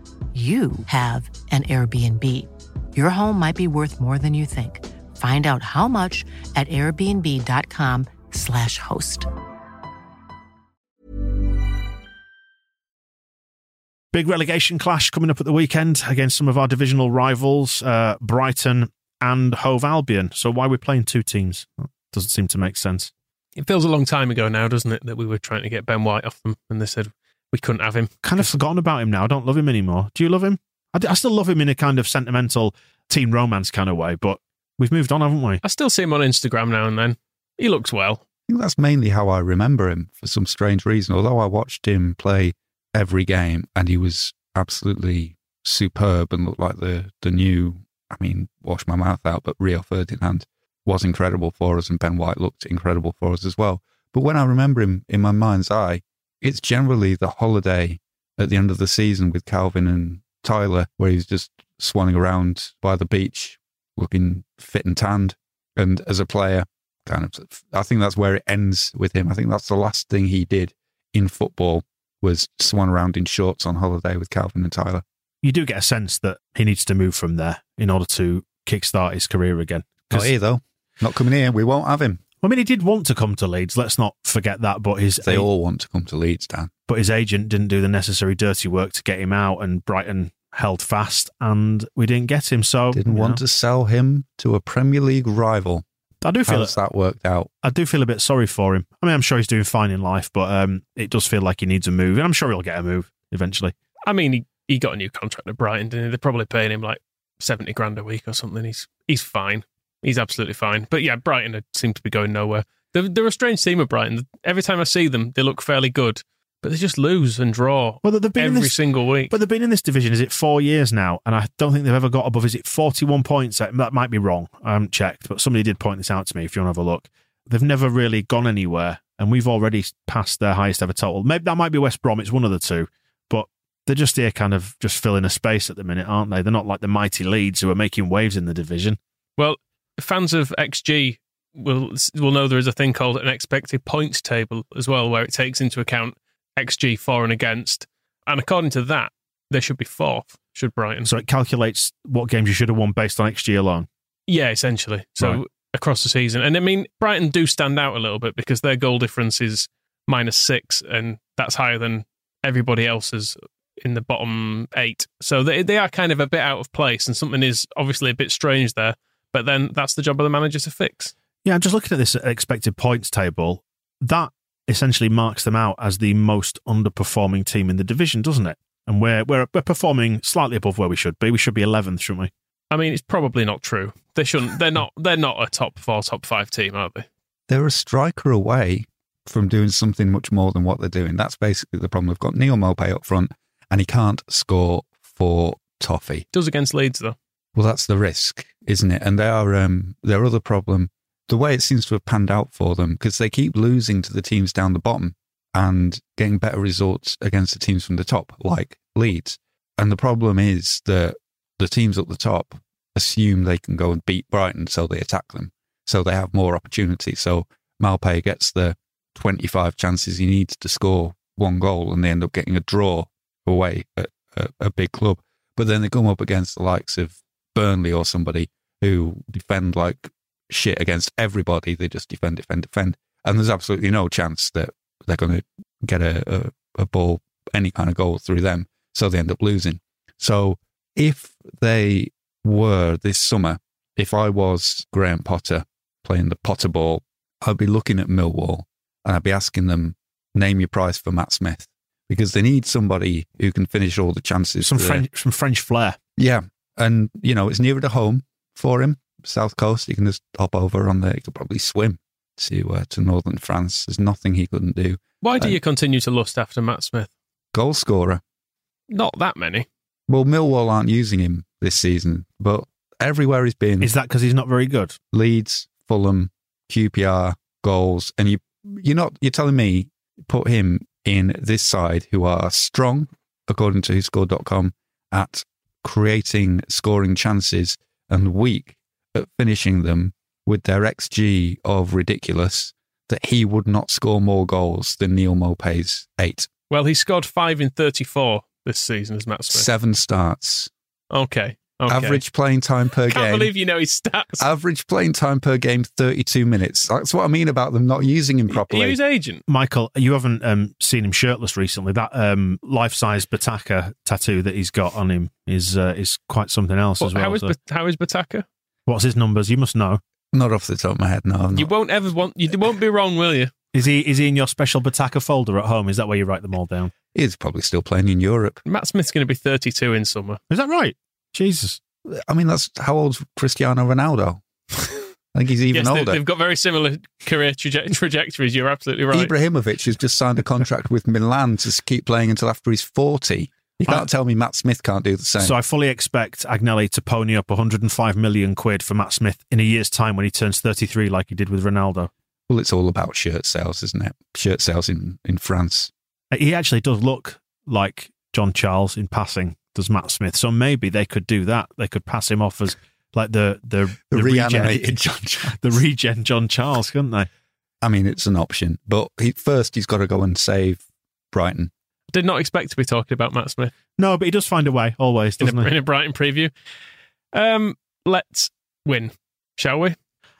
you have an Airbnb. Your home might be worth more than you think. Find out how much at airbnb.com/slash host. Big relegation clash coming up at the weekend against some of our divisional rivals, uh, Brighton and Hove Albion. So why are we playing two teams? Doesn't seem to make sense. It feels a long time ago now, doesn't it, that we were trying to get Ben White off them and they said we couldn't have him. Kind of forgotten about him now. I don't love him anymore. Do you love him? I, I still love him in a kind of sentimental teen romance kind of way, but we've moved on, haven't we? I still see him on Instagram now and then. He looks well. I think that's mainly how I remember him for some strange reason. Although I watched him play every game and he was absolutely superb and looked like the, the new, I mean, wash my mouth out, but Rio Ferdinand was incredible for us and Ben White looked incredible for us as well. But when I remember him in my mind's eye, it's generally the holiday at the end of the season with Calvin and Tyler, where he's just swanning around by the beach, looking fit and tanned. And as a player, kind of, I think that's where it ends with him. I think that's the last thing he did in football was swan around in shorts on holiday with Calvin and Tyler. You do get a sense that he needs to move from there in order to kickstart his career again. Not here though. Not coming here. We won't have him. I mean, he did want to come to Leeds. Let's not forget that. But his they all want to come to Leeds, Dan. But his agent didn't do the necessary dirty work to get him out, and Brighton held fast, and we didn't get him. So didn't want know. to sell him to a Premier League rival. I do feel How's that worked out. I do feel a bit sorry for him. I mean, I'm sure he's doing fine in life, but um, it does feel like he needs a move, and I'm sure he'll get a move eventually. I mean, he, he got a new contract at Brighton, didn't he? They're probably paying him like seventy grand a week or something. He's he's fine. He's absolutely fine. But yeah, Brighton seem to be going nowhere. They're, they're a strange team of Brighton. Every time I see them, they look fairly good, but they just lose and draw well, they've been every this, single week. But they've been in this division, is it four years now? And I don't think they've ever got above, is it 41 points? That might be wrong. I haven't checked, but somebody did point this out to me if you want to have a look. They've never really gone anywhere, and we've already passed their highest ever total. Maybe that might be West Brom, it's one of the two, but they're just here kind of just filling a space at the minute, aren't they? They're not like the mighty Leeds who are making waves in the division. Well, fans of XG will will know there is a thing called an expected points table as well, where it takes into account xG for and against, and according to that, they should be fourth. Should Brighton? So it calculates what games you should have won based on xG alone. Yeah, essentially. So right. across the season, and I mean Brighton do stand out a little bit because their goal difference is minus six, and that's higher than everybody else's in the bottom eight. So they they are kind of a bit out of place, and something is obviously a bit strange there. But then that's the job of the manager to fix. Yeah, I'm just looking at this expected points table. That essentially marks them out as the most underperforming team in the division, doesn't it? And we're, we're, we're performing slightly above where we should be. We should be 11th, shouldn't we? I mean, it's probably not true. They shouldn't. They're not. They're not a top four, top five team, are they? They're a striker away from doing something much more than what they're doing. That's basically the problem. They've got Neal Maupay up front, and he can't score for toffee. Does against Leeds though. Well, that's the risk, isn't it? And they are um, their other problem the way it seems to have panned out for them because they keep losing to the teams down the bottom and getting better results against the teams from the top, like Leeds. And the problem is that the teams at the top assume they can go and beat Brighton, so they attack them. So they have more opportunity. So Maupay gets the 25 chances he needs to score one goal, and they end up getting a draw away at a, a big club. But then they come up against the likes of Burnley or somebody who defend like shit against everybody. They just defend, defend, defend. And there's absolutely no chance that they're going to get a, a, a ball, any kind of goal through them. So they end up losing. So if they were this summer, if I was Graham Potter playing the Potter ball, I'd be looking at Millwall and I'd be asking them, name your price for Matt Smith. because they need somebody who can finish all the chances. Some French, some French flair. Yeah. And, you know, it's nearer to home for him. South Coast, he can just hop over on there. He could probably swim to uh, to northern France. There's nothing he couldn't do. Why do Um, you continue to lust after Matt Smith? Goal scorer. Not that many. Well, Millwall aren't using him this season, but everywhere he's been, Is that because he's not very good? Leeds, Fulham, QPR, goals, and you you're not you're telling me put him in this side who are strong, according to WhoScored.com, at creating scoring chances and weak at finishing them with their XG of ridiculous, that he would not score more goals than Neal Maupay's eight. Well, he scored five in 34 this season as Matt Smith. Seven starts. Okay. Okay. Average playing time per game. I Can't believe you know his stats. Average playing time per game, 32 minutes. That's what I mean about them not using him properly. you his agent? Michael, you haven't um, seen him shirtless recently. That um, life-size Bataka tattoo that he's got on him is uh, is quite something else What- as well. how, is, so- Bat- how is Bataka? What's his numbers? You must know. Not off the top of my head, no. I'm You won't ever want. You won't be wrong, will you? Is he is he in your special Bataka folder at home? Is that where you write them all down? He's probably still playing in Europe. Matt Smith's going to be 32 in summer. Is that right? Jesus. I mean, that's how old's Cristiano Ronaldo? I think he's even yes, they, older. they've got very similar career traje- trajectories. You're absolutely right. Ibrahimovic has just signed a contract with Milan to keep playing until after he's 40. You can't I- tell me Matt Smith can't do the same. So I fully expect Agnelli to pony up 105 million quid for Matt Smith in a year's time when he turns 33, like he did with Ronaldo. well, it's all about shirt sales, isn't it? Shirt sales in, in France. Uh, he actually does look like John Charles in passing, does Matt Smith. So maybe they could do that. They could pass him off as like the the, The, regen, reanimated John Charles. the regen John Charles, couldn't they? I mean, it's an option. But he, first, he's got to go and save Brighton. Did not expect to be talking about Matt Smith No, but he does find a way always, in doesn't a, he? in a Brighton preview. Um, let's win, shall we?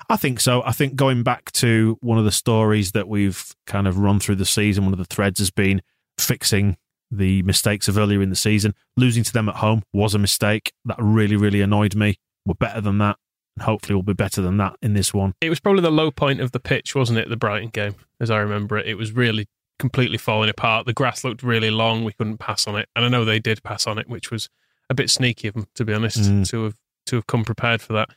I think so. I think going back to one of the stories that we've kind of run through the season, one of the threads has been fixing the mistakes of earlier in the season. Losing to them at home was a mistake. That really, really annoyed me. We're better than that. And hopefully we'll be better than that in this one. It was probably the low point of the pitch, wasn't it? The Brighton game, as I remember it. It was really completely falling apart. The grass looked really long. We couldn't pass on it, and I know they did pass on it, which was a bit sneaky of them, to be honest, Mm. to have to have come prepared for that.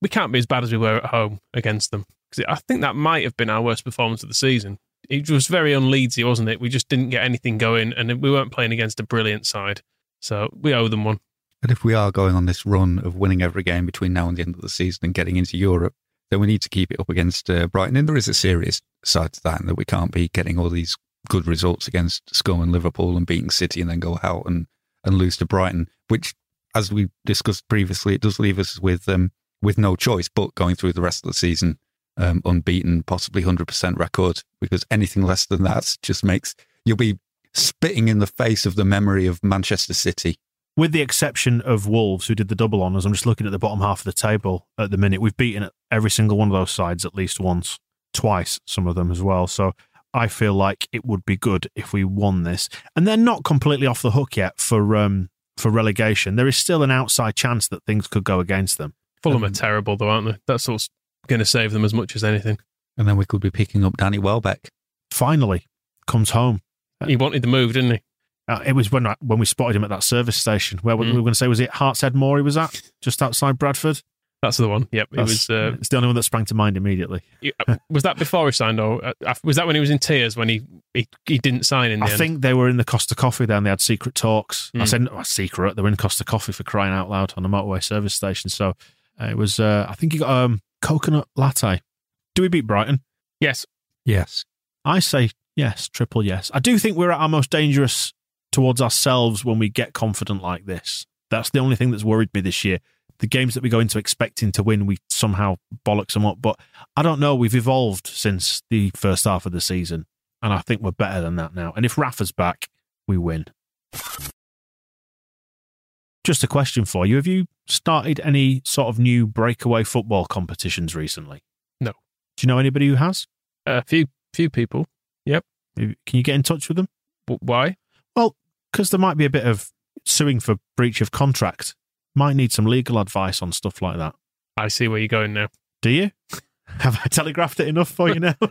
We can't be as bad as we were at home against them because I think that might have been our worst performance of the season. It was very unleadsy, wasn't it? We just didn't get anything going, and we weren't playing against a brilliant side. So we owe them one. And if we are going on this run of winning every game between now and the end of the season and getting into Europe, then we need to keep it up against uh, Brighton. And there is a serious side to that, and that we can't be getting all these good results against Scum and Liverpool and beating City and then go out and, and lose to Brighton, which, as we discussed previously, it does leave us with um, with no choice but going through the rest of the season um, unbeaten, possibly 100% record, because anything less than that just makes you'll be spitting in the face of the memory of Manchester City. With the exception of Wolves, who did the double honours, I'm just looking at the bottom half of the table at the minute. We've beaten every single one of those sides at least once, twice, some of them as well. So I feel like it would be good if we won this. And they're not completely off the hook yet for um, for relegation. There is still an outside chance that things could go against them. Fulham are Um, terrible, though, aren't they? That's what's going to save them as much as anything. And then we could be picking up Danny Welbeck. Finally, comes home. He wanted the move, didn't he? Uh, it was when I, when we spotted him at that service station. Where we Mm. were going to say was it Hartshead Moor he was at, just outside Bradford. That's the one. Yep. It was. Uh, it's the only one that sprang to mind immediately. uh, was that before he signed, or uh, was that when he was in tears when he he, he didn't sign in the I end? think they were in the Costa Coffee then. They had secret talks. I Mm. said, oh, secret. They were in Costa Coffee for crying out loud on the motorway service station. So uh, it was, uh, I think he got um, coconut latte. Do we beat Brighton? Yes. Yes. I say yes, triple yes. I do think we're at our most dangerous towards ourselves when we get confident like this. That's the only thing that's worried me this year. The games that we go into expecting to win, we somehow bollocks them up. But I don't know. We've evolved since the first half of the season. And I think we're better than that now. And if Rafa's back, we win. Just a question for you. Have you started any sort of new breakaway football competitions recently? No. Do you know anybody who has? A few few people. Yep. Can you get in touch with them? W- why? Well, because there might be a bit of suing for breach of contract. Might need some legal advice on stuff like that. I see where you're going now. Do you? Have I telegraphed it enough for you now?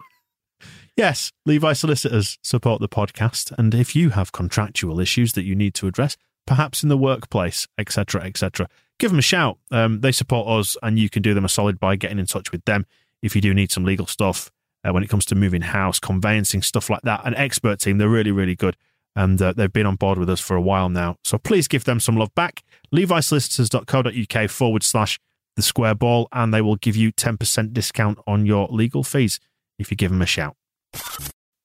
Yes, Levi Solicitors support the podcast. And if you have contractual issues that you need to address, perhaps in the workplace, etc., etc., give them a shout. Um, they support us, and you can do them a solid by getting in touch with them if you do need some legal stuff uh, when it comes to moving house, conveyancing, stuff like that. An expert team, they're really, really good. And uh, they've been on board with us for a while now. So please give them some love back. LeviSolicitors.co.uk forward slash the square ball, and they will give you 10% discount on your legal fees if you give them a shout.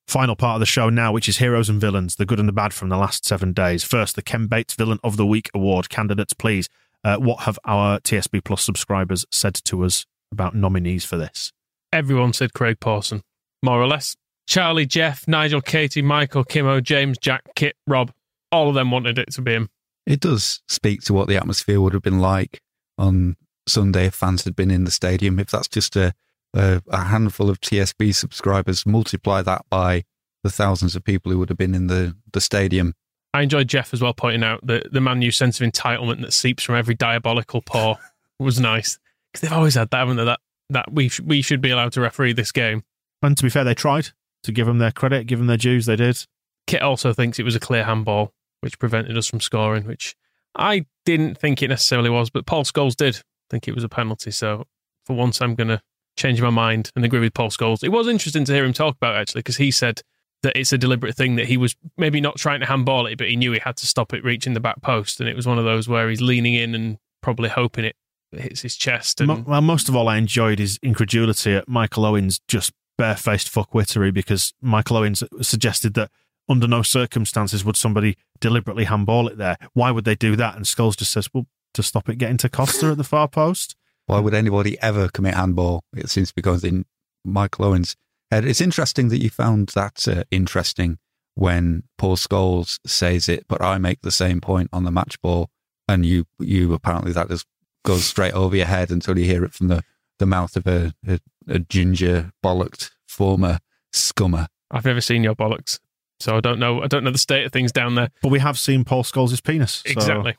Final part of the show now, which is heroes and villains, the good and the bad from the last seven days. First, the Ken Bates Villain of the Week award candidates, please. Uh, what have our TSB Plus subscribers said to us about nominees for this? Everyone said Craig Pawson, more or less. Charlie, Jeff, Nigel, Katie, Michael, Kimo, James, Jack, Kit, Rob, all of them wanted it to be him. It does speak to what the atmosphere would have been like on Sunday if fans had been in the stadium. If that's just a, a, a handful of TSB subscribers, multiply that by the thousands of people who would have been in the, the stadium. I enjoyed Jeff as well pointing out that the Man U sense of entitlement that seeps from every diabolical paw was nice because they've always had that, haven't they? That that we sh- we should be allowed to referee this game. And to be fair, they tried to give them their credit, give them their dues. They did. Kit also thinks it was a clear handball, which prevented us from scoring, which I didn't think it necessarily was, but Paul Scholes did think it was a penalty. So for once, I'm going to change my mind and agree with Paul Scholes. It was interesting to hear him talk about it, actually because he said that it's a deliberate thing that he was maybe not trying to handball it, but he knew he had to stop it reaching the back post, and it was one of those where he's leaning in and probably hoping it hits his chest. And well, most of all, I enjoyed his incredulity at Michael Owens just barefaced fuckwittery because Michael Owens suggested that under no circumstances would somebody deliberately handball it there. Why would they do that? And Scholes just says, well, to stop it getting to Costa at the far post. Why would anybody ever commit handball? It seems to be going in Michael Owens' head. It's interesting that you found that uh, interesting when Paul Scholes says it, but I make the same point on the match ball, and you you apparently that just goes straight over your head until you hear it from the, the mouth of a, a, a ginger bollocked former scummer. I've never seen your bollocks, so I don't know. I don't know the state of things down there. But we have seen Paul Scholes' penis. so Exactly.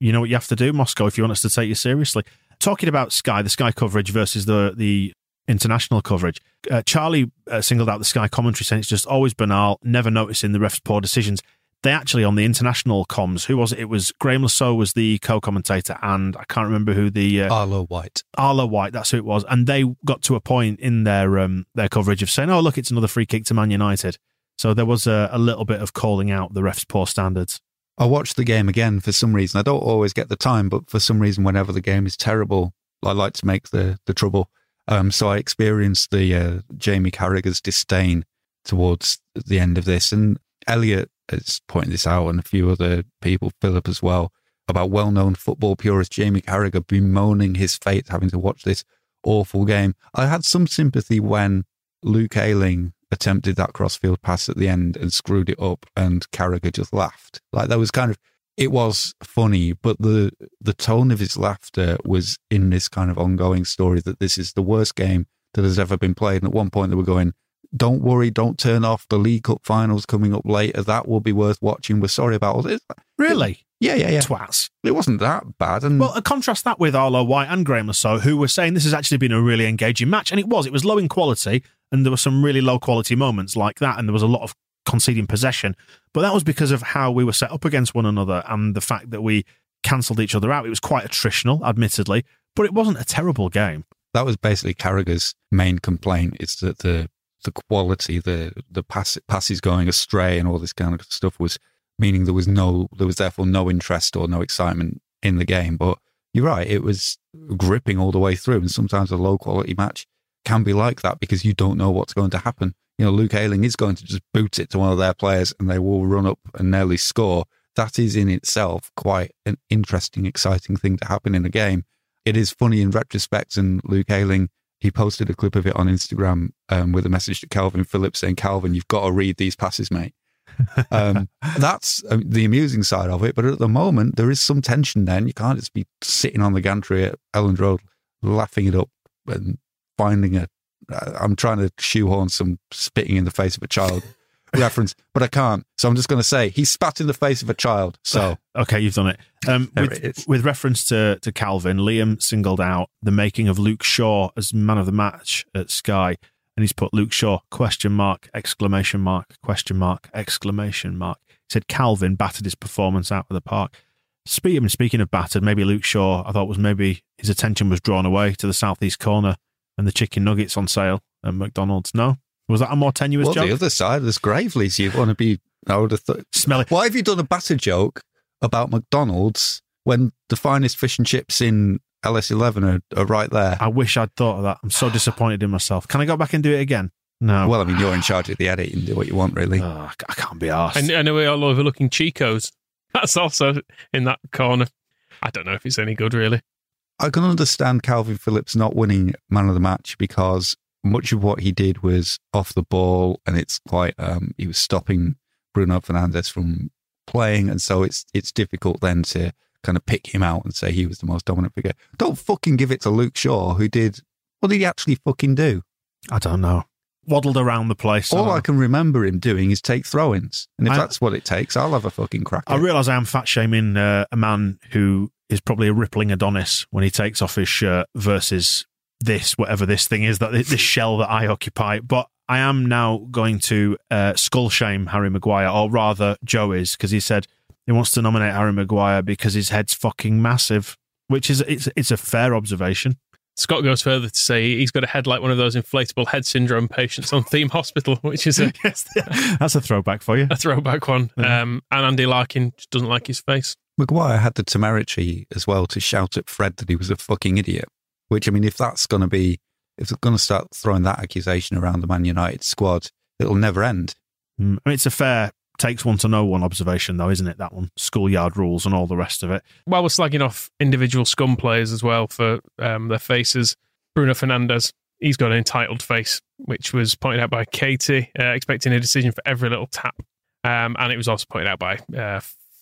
you know what you have to do, Moscow, if you want us to take you seriously. Talking about Sky, the Sky coverage versus the the international coverage. Uh, Charlie uh, singled out the Sky commentary saying it's just always banal, never noticing the refs' poor decisions. They actually, on the international comms, who was it? It was Graeme Le Saux was the co-commentator, and I can't remember who the uh, Arlo White. Arlo White, that's who it was, and they got to a point in their um, their coverage of saying, "Oh, look, it's another free kick to Man United." So there was a, a little bit of calling out the refs' poor standards. I watched the game again for some reason. I don't always get the time, but for some reason, whenever the game is terrible, I like to make the, the trouble. Um, so I experienced the uh, Jamie Carragher's disdain towards the end of this. And Elliot has pointed this out, and a few other people, Philip as well, about well known football purist Jamie Carragher bemoaning his fate having to watch this awful game. I had some sympathy when Luke Ayling attempted that crossfield pass at the end and screwed it up, and Carragher just laughed. Like that was kind of it was funny, but the the tone of his laughter was in this kind of ongoing story that this is the worst game that has ever been played. And at one point they were going, "Don't worry, don't turn off. The League Cup finals coming up later. That will be worth watching. We're sorry about all this." Really? Yeah, yeah, yeah. Twats. It wasn't that bad. And Well, contrast that with Arlo White and Graeme Le Saux, who were saying this has actually been a really engaging match, and it was. It was low in quality, and there were some really low quality moments like that, and there was a lot of conceding possession. But that was because of how we were set up against one another and the fact that we cancelled each other out. It was quite attritional, admittedly, but it wasn't a terrible game. that was basically Carragher's main complaint. Is that the the quality, the the pass, passes going astray, and all this kind of stuff was meaning there was no, there was therefore no interest or no excitement in the game. But you're right, it was gripping all the way through, and sometimes a low quality match can be like that because you don't know what's going to happen. You know, Luke Ayling is going to just boot it to one of their players, and they will run up and nearly score. That is in itself quite an interesting, exciting thing to happen in a game it is funny in retrospect. And Luke Ayling, he posted a clip of it on Instagram um, with a message to Calvin Phillips saying, Calvin, you've got to read these passes, mate. um, that's uh, the amusing side of it. But at the moment, there is some tension then. You can't just be sitting on the gantry at Elland Road, laughing it up and finding a. I'm trying to shoehorn some spitting in the face of a child reference, but I can't. So I'm just going to say he spat in the face of a child. So Okay, you've done it. Um, with, it with reference to, to Calvin, Liam singled out the making of Luke Shaw as man of the match at Sky. and he's put Luke Shaw question mark exclamation mark question mark exclamation mark. He said Calvin battered his performance out of the park. Speaking speaking of battered, maybe Luke Shaw. I thought was maybe his attention was drawn away to the southeast corner and the chicken nuggets on sale at McDonald's. No, was that a more tenuous well, joke? the other side, there's Gravely's. You want to be, I would have thought. Smelly. Why have you done a batter joke about McDonald's when the finest fish and chips in LS11 are, are right there? I wish I'd thought of that. I'm so disappointed in myself. Can I go back and do it again? No. Well, I mean, you're in charge of the edit. You can do what you want, really. Oh, I can't be asked. I, I know we're all overlooking Chico's. That's also in that corner. I don't know if it's any good, really. I can understand Calvin Phillips not winning man of the match because much of what he did was off the ball, and it's quite um, he was stopping Bruno Fernandes from playing, and so it's it's difficult then to kind of pick him out and say he was the most dominant figure. Don't fucking give it to Luke Shaw, who did what did he actually fucking do? I don't know. Waddled around the place. All so- I can remember him doing is take throw-ins, and if I- that's what it takes, I'll have a fucking crack. I realise I am fat shaming uh, a man who is probably a rippling Adonis when he takes off his shirt versus this, whatever this thing is, that this shell that I occupy. But I am now going to uh, skull shame Harry Maguire, or rather Joe is, because he said he wants to nominate Harry Maguire because his head's fucking massive, which is it's it's a fair observation. Scott goes further to say he's got a head like one of those inflatable head syndrome patients on Theme Hospital, which is a, yes, that's a throwback for you. a throwback one. Yeah. Um, and Andy Larkin just doesn't like his face. Maguire had the temerity as well to shout at Fred that he was a fucking idiot. Which I mean, if that's going to be, if they're going to start throwing that accusation around the Man United squad, it'll never end. Mm, I mean, it's a fair takes one to know one observation, though, isn't it? That one, schoolyard rules and all the rest of it. While we're slagging off individual scum players as well for um, their faces, Bruno Fernandes, he's got an entitled face, which was pointed out by Katie, uh, expecting a decision for every little tap. Um, and it was also pointed out by uh,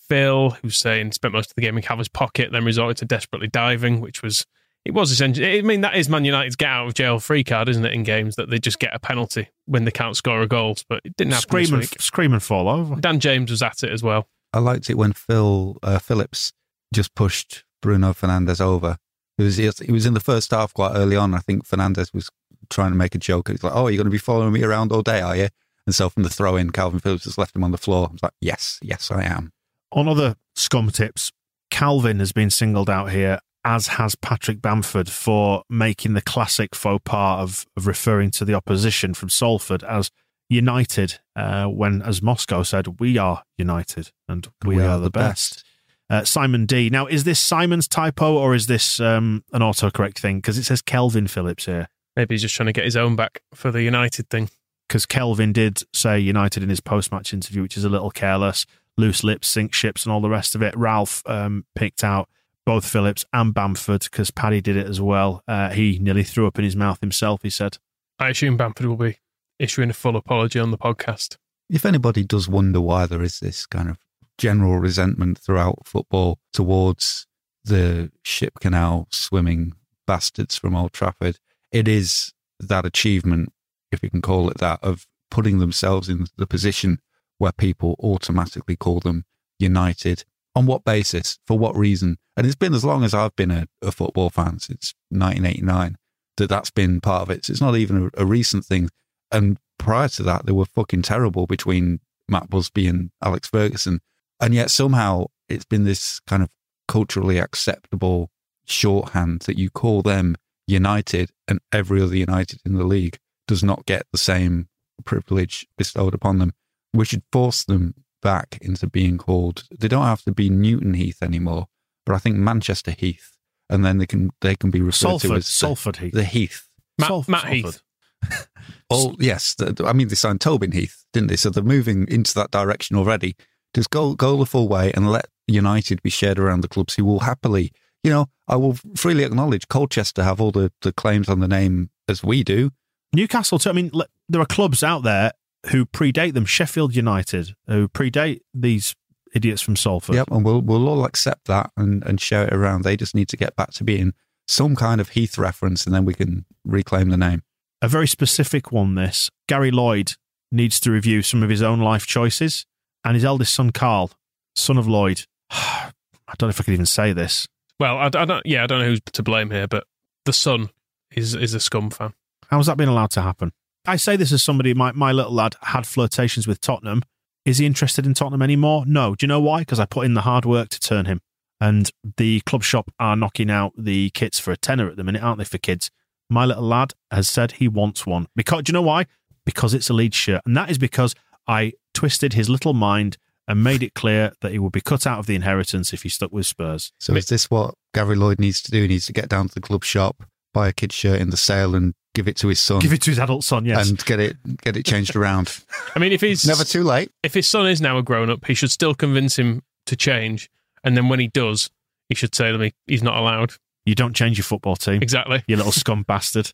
Phil, who's saying spent most of the game in Calvert's pocket, then resorted to desperately diving, which was it was essentially. I mean, that is Man United's get out of jail free card, isn't it? In games that they just get a penalty when they can't score a goal, but it didn't happen Scream this and, scream and fall over. Dan James was at it as well. I liked it when Phil uh, Phillips just pushed Bruno Fernandes over. It was it was in the first half quite early on. I think Fernandes was trying to make a joke. He's like, "Oh, you're going to be following me around all day, are you?" And so from the throw in, Calvin Phillips has left him on the floor. I was like, "Yes, yes, I am." On other scum tips, Calvin has been singled out here, as has Patrick Bamford, for making the classic faux pas of, of referring to the opposition from Salford as United, uh, when, as Moscow said, we are United and we, are, the best. Uh, Simon D. Now, is this Simon's typo or is this um, an autocorrect thing? Because it says Kelvin Phillips here. Maybe he's just trying to get his own back for the United thing. Because Kelvin did say United in his post match interview, which is a little careless, loose lips, sink ships, and all the rest of it. Ralph um, picked out both Phillips and Bamford because Paddy did it as well. Uh, he nearly threw up in his mouth himself, he said. I assume Bamford will be issuing a full apology on the podcast. If anybody does wonder why there is this kind of general resentment throughout football towards the ship canal swimming bastards from Old Trafford, it is that achievement, if you can call it that, of putting themselves in the position where people automatically call them United. On what basis? For what reason? And it's been as long as I've been a, a football fan since 1989 that that's been part of it. So it's not even a, a recent thing. And prior to that, they were fucking terrible between Matt Busby and Alex Ferguson. And yet somehow it's been this kind of culturally acceptable shorthand that you call them United and every other United in the league does not get the same privilege bestowed upon them. We should force them back into being called, they don't have to be Newton Heath anymore, but I think Manchester Heath. And then they can they can be referred to Salford, as the- Salford Heath. the Heath. Matt, Salf- Matt Salford. Heath. Oh yes, the, I mean they signed Tobin Heath, didn't they? So they're moving into that direction already. Just go go the full way and let United be shared around the clubs who will happily, you know, I will freely acknowledge Colchester have all the, the claims on the name as we do. Newcastle, too. I mean, le- there are clubs out there who predate them. Sheffield United, who predate these idiots from Salford. Yep, and we'll we'll all accept that and, and share it around. They just need to get back to being some kind of Heath reference, and then we can reclaim the name. A very specific one, this. Gary Lloyd needs to review some of his own life choices. And his eldest son, Carl, son of Lloyd. I don't know if I could even say this. Well, I, I don't. Yeah, I don't know who's to blame here, but the son is is a scum fan. How's that been allowed to happen? I say this as somebody, my, my little lad had flirtations with Tottenham. Is he interested in Tottenham anymore? No. Do you know why? Because I put in the hard work to turn him. And the club shop are knocking out the kits for a tenner at the minute, aren't they, for kids? My little lad has said he wants one. Because do you know why? Because it's a lead shirt. And that is because I twisted his little mind and made it clear that he would be cut out of the inheritance if he stuck with Spurs. So is this what Gary Lloyd needs to do? He needs to get down to the club shop, buy a kid's shirt in the sale, and give it to his son. Give it to his adult son, yes. and get it get it changed around. I mean, if he's Never too late. if his son is now a grown up, he should still convince him to change. And then when he does, he should say to me, he's not allowed. you don't change your football team. Exactly. You little scum bastard.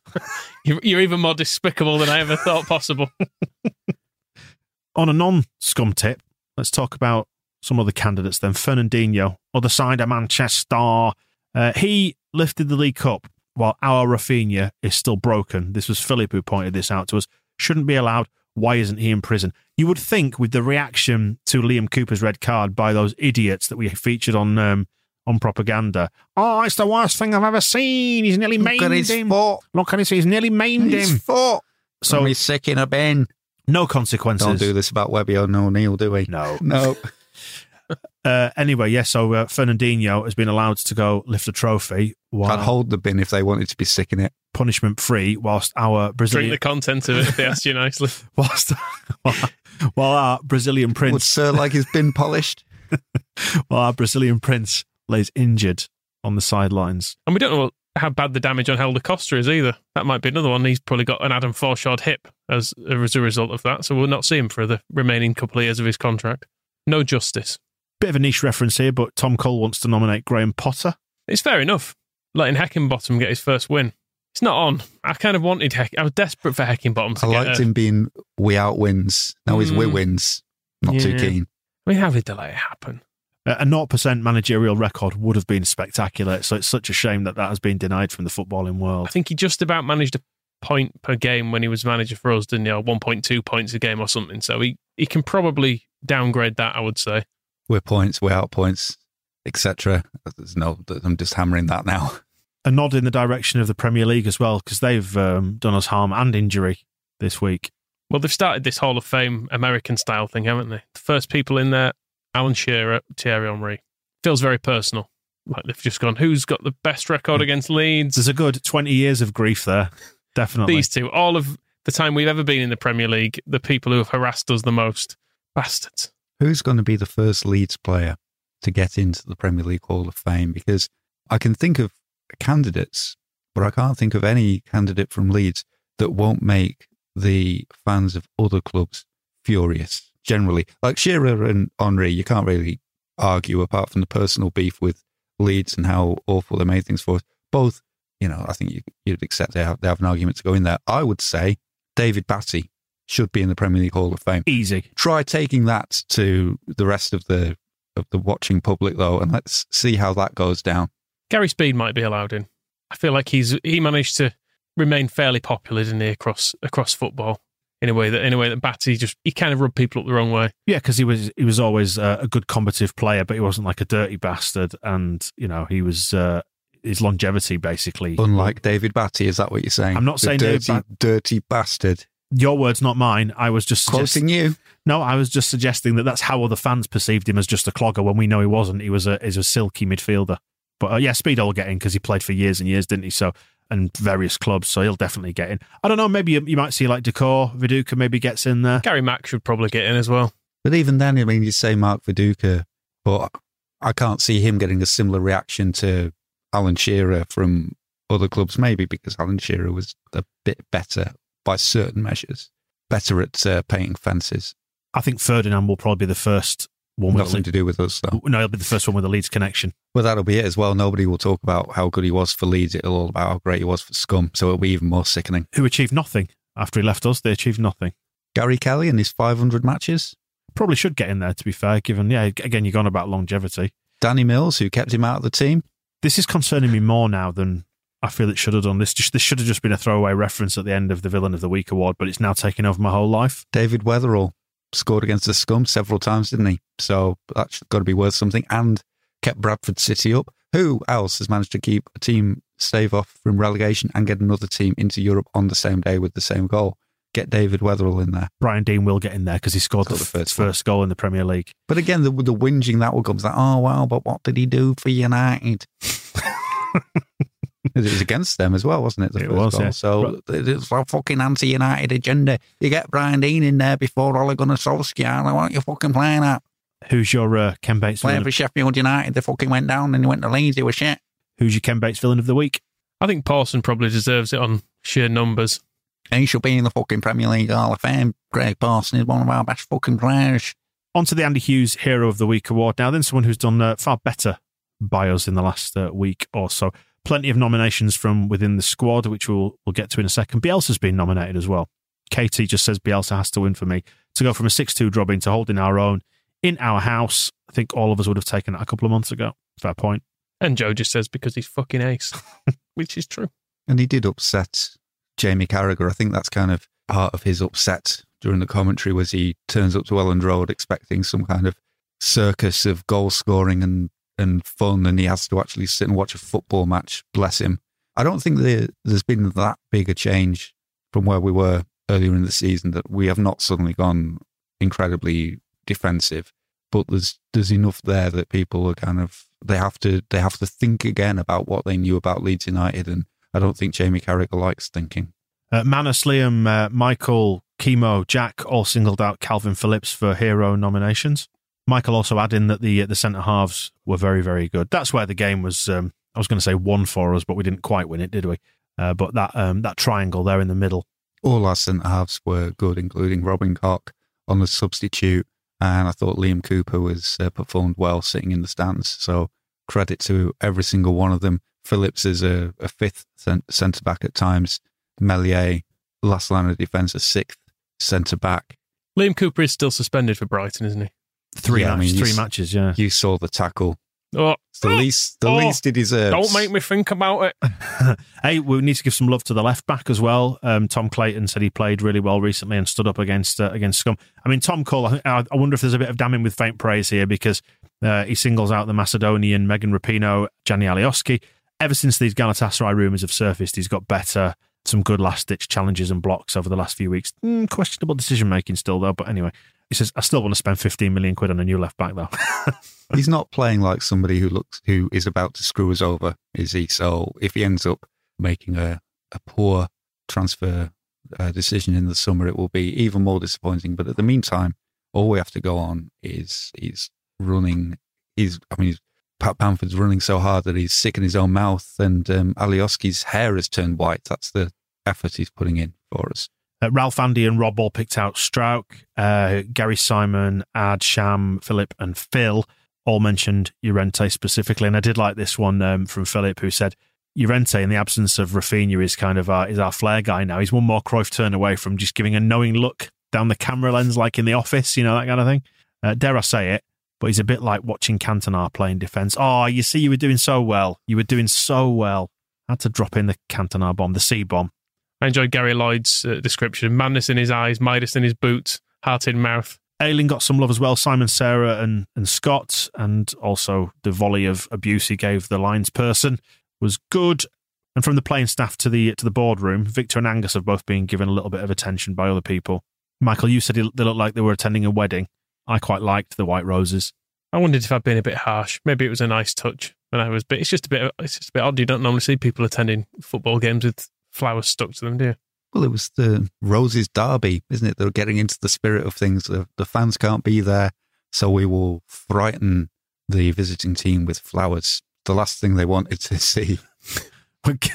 You're, you're even more despicable than I ever thought possible. On a non scum tip, let's talk about some other candidates then. Fernandinho, other side of Manchester. Uh, he lifted the League Cup while our Rafinha is still broken. This was Philip who pointed this out to us. Shouldn't be allowed. Why isn't he in prison? You would think with the reaction to Liam Cooper's red card by those idiots that we featured on um, on propaganda. Oh, it's the worst thing I've ever seen. He's nearly maimed him. foot. Look at his, he's nearly maimed His him. foot. So- So he's sick in a bin. No consequences. Don't do this about Webby or O'Neill, do we? No. No. Uh, anyway, yes. so uh, Fernandinho has been allowed to go lift a trophy while I'd hold the bin if they wanted to be sick in it. punishment free, whilst our Brazilian Drink Brazilian the content of it if they ask you nicely. whilst while our Brazilian Would prince Sir like his bin polished? while our Brazilian prince lays injured on the sidelines. And we don't know how bad the damage on Helder Costa is either. That might be another one. He's probably got an Adam Forshaw hip as, as a result of that. So we'll not see him for the remaining couple of years of his contract. No justice. Bit of a niche reference here, but Tom Cole wants to nominate Graham Potter. It's fair enough. Letting Heckingbottom get his first win. It's not on. I kind of wanted Heck. I was desperate for Heckingbottom to I get liked a- him being we out wins. Now he's we Mm. wins. Not too keen. I mean, how did they let it happen? A 0% managerial record would have been spectacular, so it's such a shame that that has been denied from the footballing world. I think he just about managed a point per game when he was manager for us, didn't he? Or 1.2 points a game or something. So he, he can probably downgrade that, I would say. We're points, we're out points, etc. There's no. I'm just hammering that now. A nod in the direction of the Premier League as well, because they've um, done us harm and injury this week. Well, they've started this Hall of Fame American style thing, haven't they? The first people in there, Alan Shearer, Thierry Henry. Feels very personal. Like they've just gone, who's got the best record against Leeds? There's a good 20 years of grief there, definitely. These two. All of the time we've ever been in the Premier League, the people who have harassed us the most. Bastards. Who's going to be the first Leeds player to get into the Premier League Hall of Fame? Because I can think of candidates, but I can't think of any candidate from Leeds that won't make the fans of other clubs furious. Generally, like Shearer and Henry, you can't really argue apart from the personal beef with Leeds and how awful they made things for us. Both, you know, I think you, you'd accept they have, they have an argument to go in there. I would say David Batty should be in the Premier League Hall of Fame Easy. try taking that to the rest of the of the watching public though and let's see how that goes down Gary Speed might be allowed in. I feel like he's he managed to remain fairly popular, didn't he, across across football in a way that in a way that Batty just he kind of rubbed people up the wrong way. Yeah, because he was he was always uh, a good combative player, but he wasn't like a dirty bastard, and you know he was uh, his longevity basically. unlike david batty is that what you're saying I'm not The saying dirty David Bat- dirty bastard Your words, not mine. I was just suggest- you No, I was just suggesting that that's how other fans perceived him as just a clogger when we know he wasn't. He was a is a silky midfielder. But uh, yeah, Speedo will get in because he played for years and years, didn't he? So and various clubs, so he'll definitely get in. I don't know. Maybe you, you might see like Decor, Viduka maybe gets in there. Gary Mack should probably get in as well. but even then i mean you say mark viduka but i can't see him getting a similar reaction to alan shearer from other clubs maybe because alan shearer was a bit better by certain measures better at uh, painting fences I think Ferdinand will probably be the first one with nothing to do with us though no, he'll be the first one with a Leeds connection. Well, that'll be it as well. Nobody will talk about how good he was for Leeds. It'll all about how great he was for Scum. So it'll be even more sickening. Who achieved nothing after he left us? They achieved nothing. Gary Kelly and his 500 matches. Probably should get in there. To be fair, given yeah, again you're gone about longevity. Danny Mills, who kept him out of the team. This is concerning me more now than I feel it should have done. This just this should have just been a throwaway reference at the end of the Villain of the Week award, but it's now taken over my whole life. David Weatherall scored against the Scum several times, didn't he? So that's got to be worth something. And kept Bradford City up. Who else has managed to keep a team stave off from relegation and get another team into Europe on the same day with the same goal? get David Weatherall in there. Brian Deane will get in there because he scored the, Scored the first, first goal in the Premier League. But again, the the whinging that will come is like, oh well, but what did he do for United? it was against them as well, wasn't it? The It first was, goal. yeah. So it's a fucking anti-United agenda. You get Brian Deane in there before Ole Gunnar Solskjaer. Why aren't you fucking playing that? Who's your uh, Ken Bates Playing villain? for Sheffield United, they fucking went down and they went to Leeds. They were shit. who's your Ken Bates villain of the week? I think Pawson probably deserves it on sheer numbers. And he should be in the fucking Premier League Hall of Fame. Craig Pawson is one of our best fucking players. On to the Andy Hughes Hero of the Week award. Now, then, someone who's done uh, far better by us in the last uh, week or so. Plenty of nominations from within the squad, which we'll, we'll get to in a second. Bielsa's been nominated as well. Katie just says Bielsa has to win for me. To go from a 6 2 drubbing to holding our own in our house, I think all of us would have taken it a couple of months ago. Fair point. And Joe just says because he's fucking ace, which is true. And he did upset Jamie Carragher. I think that's kind of part of his upset during the commentary was he turns up to Elland Road expecting some kind of circus of goal scoring and, and fun, and he has to actually sit and watch a football match. Bless him. I don't think there, there's been that big a change from where we were earlier in the season that we have not suddenly gone incredibly defensive, but there's there's enough there that people are kind of they have to they have to think again about what they knew about Leeds United, and I don't think Jamie Carragher likes thinking. Uh, Manus, Liam, uh, Michael, Chemo, Jack all singled out Calvin Phillips for hero nominations. Michael also adding that the the centre halves were very very good. That's where the game was. Um, I was going to say won for us, but we didn't quite win it, did we? Uh, but that um, that triangle there in the middle. All our centre halves were good, including Robin Koch on the substitute, and I thought Liam Cooper was uh, performed well sitting in the stands. So credit to every single one of them. Phillips is a, a fifth centre back at times. Meslier, last line of defence, a sixth centre back. Liam Cooper is still suspended for Brighton, isn't he? Three Yeah, I matches, mean, three s- matches, yeah. You saw the tackle. Oh, It's the least, the Oh, least he deserves. don't make me think about it. hey, we need to give some love to the left back as well. Um, Tom Clayton said he played really well recently and stood up against uh, against Scum. I mean, Tom Cole. I, I I wonder if there's a bit of damning with faint praise here because uh, he singles out the Macedonian Megan Rapinoe, Gjanni Alioski. Ever since these Galatasaray rumours have surfaced, he's got better. Some good last ditch challenges and blocks over the last few weeks. Mm, questionable decision making still though, but anyway. He says, I still want to spend 15 million quid on a new left back though. He's not playing like somebody who looks who is about to screw us over, is he? So if he ends up making a, a poor transfer uh, decision in the summer, it will be even more disappointing. But at the meantime, all we have to go on is he's running. He's I mean, Pat Bamford's running so hard that he's sick in his own mouth, and um, Alioski's hair has turned white. That's the effort he's putting in for us. Uh, Ralph Andy and Rob all picked out Struijk, uh, Gary Simon, Ad, Sham, Philip, and Phil all mentioned Llorente specifically. And I did like this one um, from Philip, who said Llorente, in the absence of Rafinha, is kind of our, is our flair guy now. He's one more Cruyff turn away from just giving a knowing look down the camera lens, like in the office, you know, that kind of thing. Uh, dare I say it? But he's a bit like watching Cantona playing defence. Oh, you see, you were doing so well. You were doing so well. I had to drop in the Cantona bomb, the C bomb. I enjoyed Gary Lloyd's uh, description: madness in his eyes, Midas in his boots, heart in mouth. Ayling got some love as well. Simon, Sarah, and and Scott, and also the volley of abuse he gave the lines person was good. And from the playing staff to the to the boardroom, Victor and Angus have both been given a little bit of attention by other people. Michael, you said they looked like they were attending a wedding. I quite liked the white roses. I wondered if I'd been a bit harsh. Maybe it was a nice touch when I was, but it's just a bit. It's just a bit odd. You don't normally see people attending football games with flowers stuck to them, do you? Well, it was the Roses Derby, isn't it? They're getting into the spirit of things. The, the fans can't be there, so we will frighten the visiting team with flowers. The last thing they wanted to see.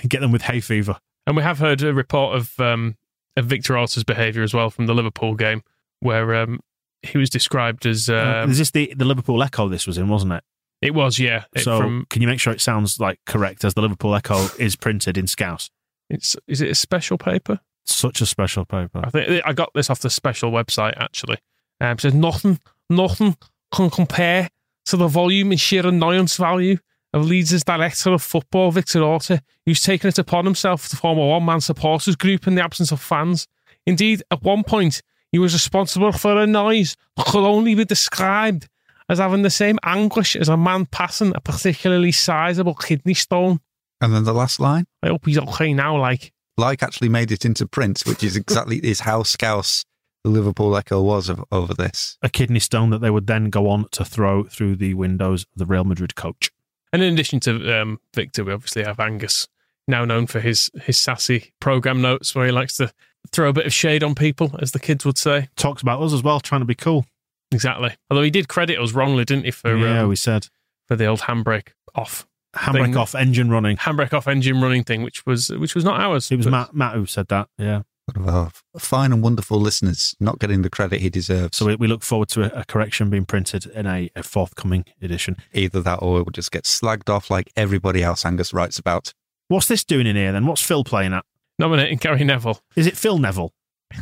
Get them with hay fever. And we have heard a report of um, of Victor Orta's behaviour as well from the Liverpool game, where um, he was described as. Uh, Um, is this the, the Liverpool Echo this was in, wasn't it? it was, yeah. It so from, can you make sure it sounds like correct as the Liverpool Echo is printed in Scouse? it's is it a special paper? Such a special paper. I think I got this off the special website actually. Um, it says nothing, nothing can compare to the volume and sheer annoyance value of Leeds' director of football, Victor Orta, who's taken it upon himself to form a one-man supporters group in the absence of fans. Indeed, at one point, he was responsible for a noise that could only be described as having the same anguish as a man passing a particularly sizable kidney stone. And then the last line I hope he's okay now, like. like actually made it into print, which is exactly is how scouse the Liverpool Echo was of, over this. A kidney stone that they would then go on to throw through the windows of the Real Madrid coach. And in addition to um, Victor, we obviously have Angus, now known for his his sassy program notes, where he likes to throw a bit of shade on people, as the kids would say. Talks about us as well, trying to be cool. Exactly. Although he did credit us wrongly, didn't he? For yeah, um, we said for the old handbrake off, handbrake thing. off, engine running. handbrake off, engine running thing, which was which was not ours. It was But- Matt, Matt who said that. Yeah. One of our fine and wonderful listeners not getting the credit he deserves. So we, we look forward to a, a correction being printed in a, a forthcoming edition. Either that or it will just get slagged off like everybody else Angus writes about. What's this doing in here then? What's Phil playing at? Nominating Gary Neville. Is it Phil Neville?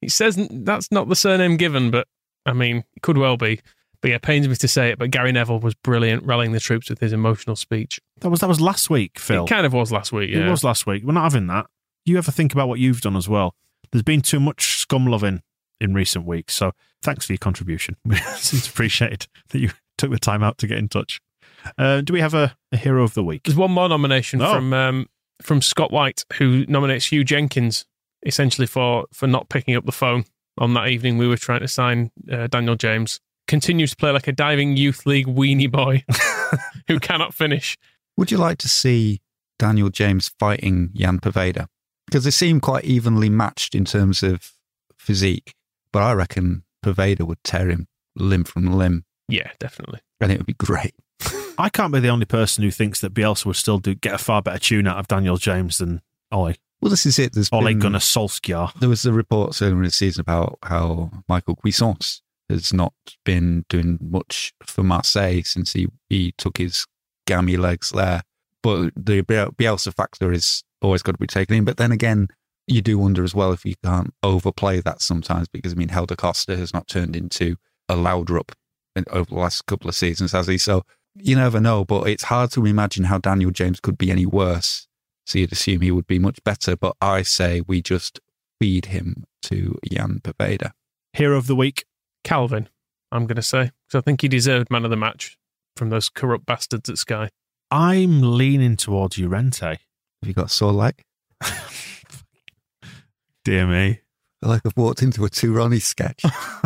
He says that's not the surname given, but I mean, it could well be. But yeah, pains me to say it, but Gary Neville was brilliant rallying the troops with his emotional speech. That was that was last week, Phil. It kind of was last week, yeah. It was last week. We're not having that. You ever think about what you've done as well? There's been too much scum loving in recent weeks. So thanks for your contribution. it's appreciated that you took the time out to get in touch. Uh, do we have a, a hero of the week? There's one more nomination Oh. from um, from Scott White, who nominates Huw Jenkins essentially for for not picking up the phone on that evening we were trying to sign uh, Daniel James. Continues to play like a diving youth league weenie boy who cannot finish. Would you like to see Daniel James fighting Ian Poveda? Because they seem quite evenly matched in terms of physique, but I reckon Poveda would tear him limb from limb, Yeah, definitely. and it would be great. I can't be the only person who thinks that Bielsa would still do get a far better tune out of Daniel James than Ole. Well, this is it. There's Ole been, Gunnar Solskjaer. there was a report earlier in the season about how Michael Cuisance has not been doing much for Marseille since he, he took his gammy legs there. But the Biel- Bielsa factor is always got to be taken in. But then again, you do wonder as well if you can't overplay that sometimes because, I mean, Helder Costa has not turned into a Laudrup in, over the last couple of seasons, has he? So you never know, but it's hard to imagine how Daniel James could be any worse. So you'd assume he would be much better. But I say we just feed him to Ian Poveda. Hero of the week. Calvin, I'm going to say, because I think he deserved man of the match from those corrupt bastards at Sky. I'm leaning towards Llorente. Have you got a sore leg? Dear me. I like I've walked into a two Ronnie sketch.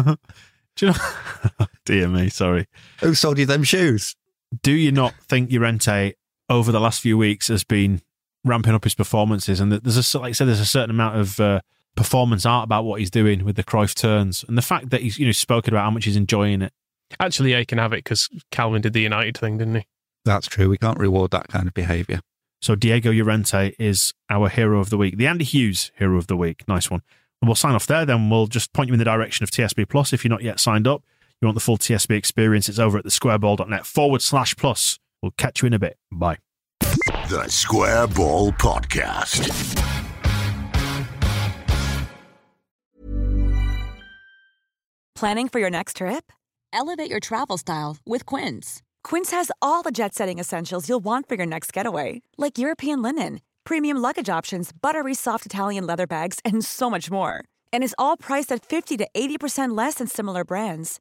Do you know? Dear me, sorry. Who sold you them shoes? Do you not think Llorente over the last few weeks has been ramping up his performances? And there's a like I said, there's a certain amount of uh, performance art about what he's doing with the Cruyff turns, and the fact that he's you know spoken about how much he's enjoying it. Actually, yeah, he can have it because Calvin did the United thing, didn't he? That's true. We can't reward that kind of behaviour. So Diego Llorente is our hero of the week, the Andy Hughes hero of the week. Nice one. And we'll sign off there. Then we'll just point you in the direction of TSB Plus if you're not yet signed up. You want the full TSB experience? It's over at thesquareball.net forward slash plus. We'll catch you in a bit. Bye. The Square Ball Podcast. Planning for your next trip? Elevate your travel style with Quince. Quince has all the jet setting essentials you'll want for your next getaway, like European linen, premium luggage options, buttery soft Italian leather bags, and so much more. And is all priced at 50 to 80% less than similar brands.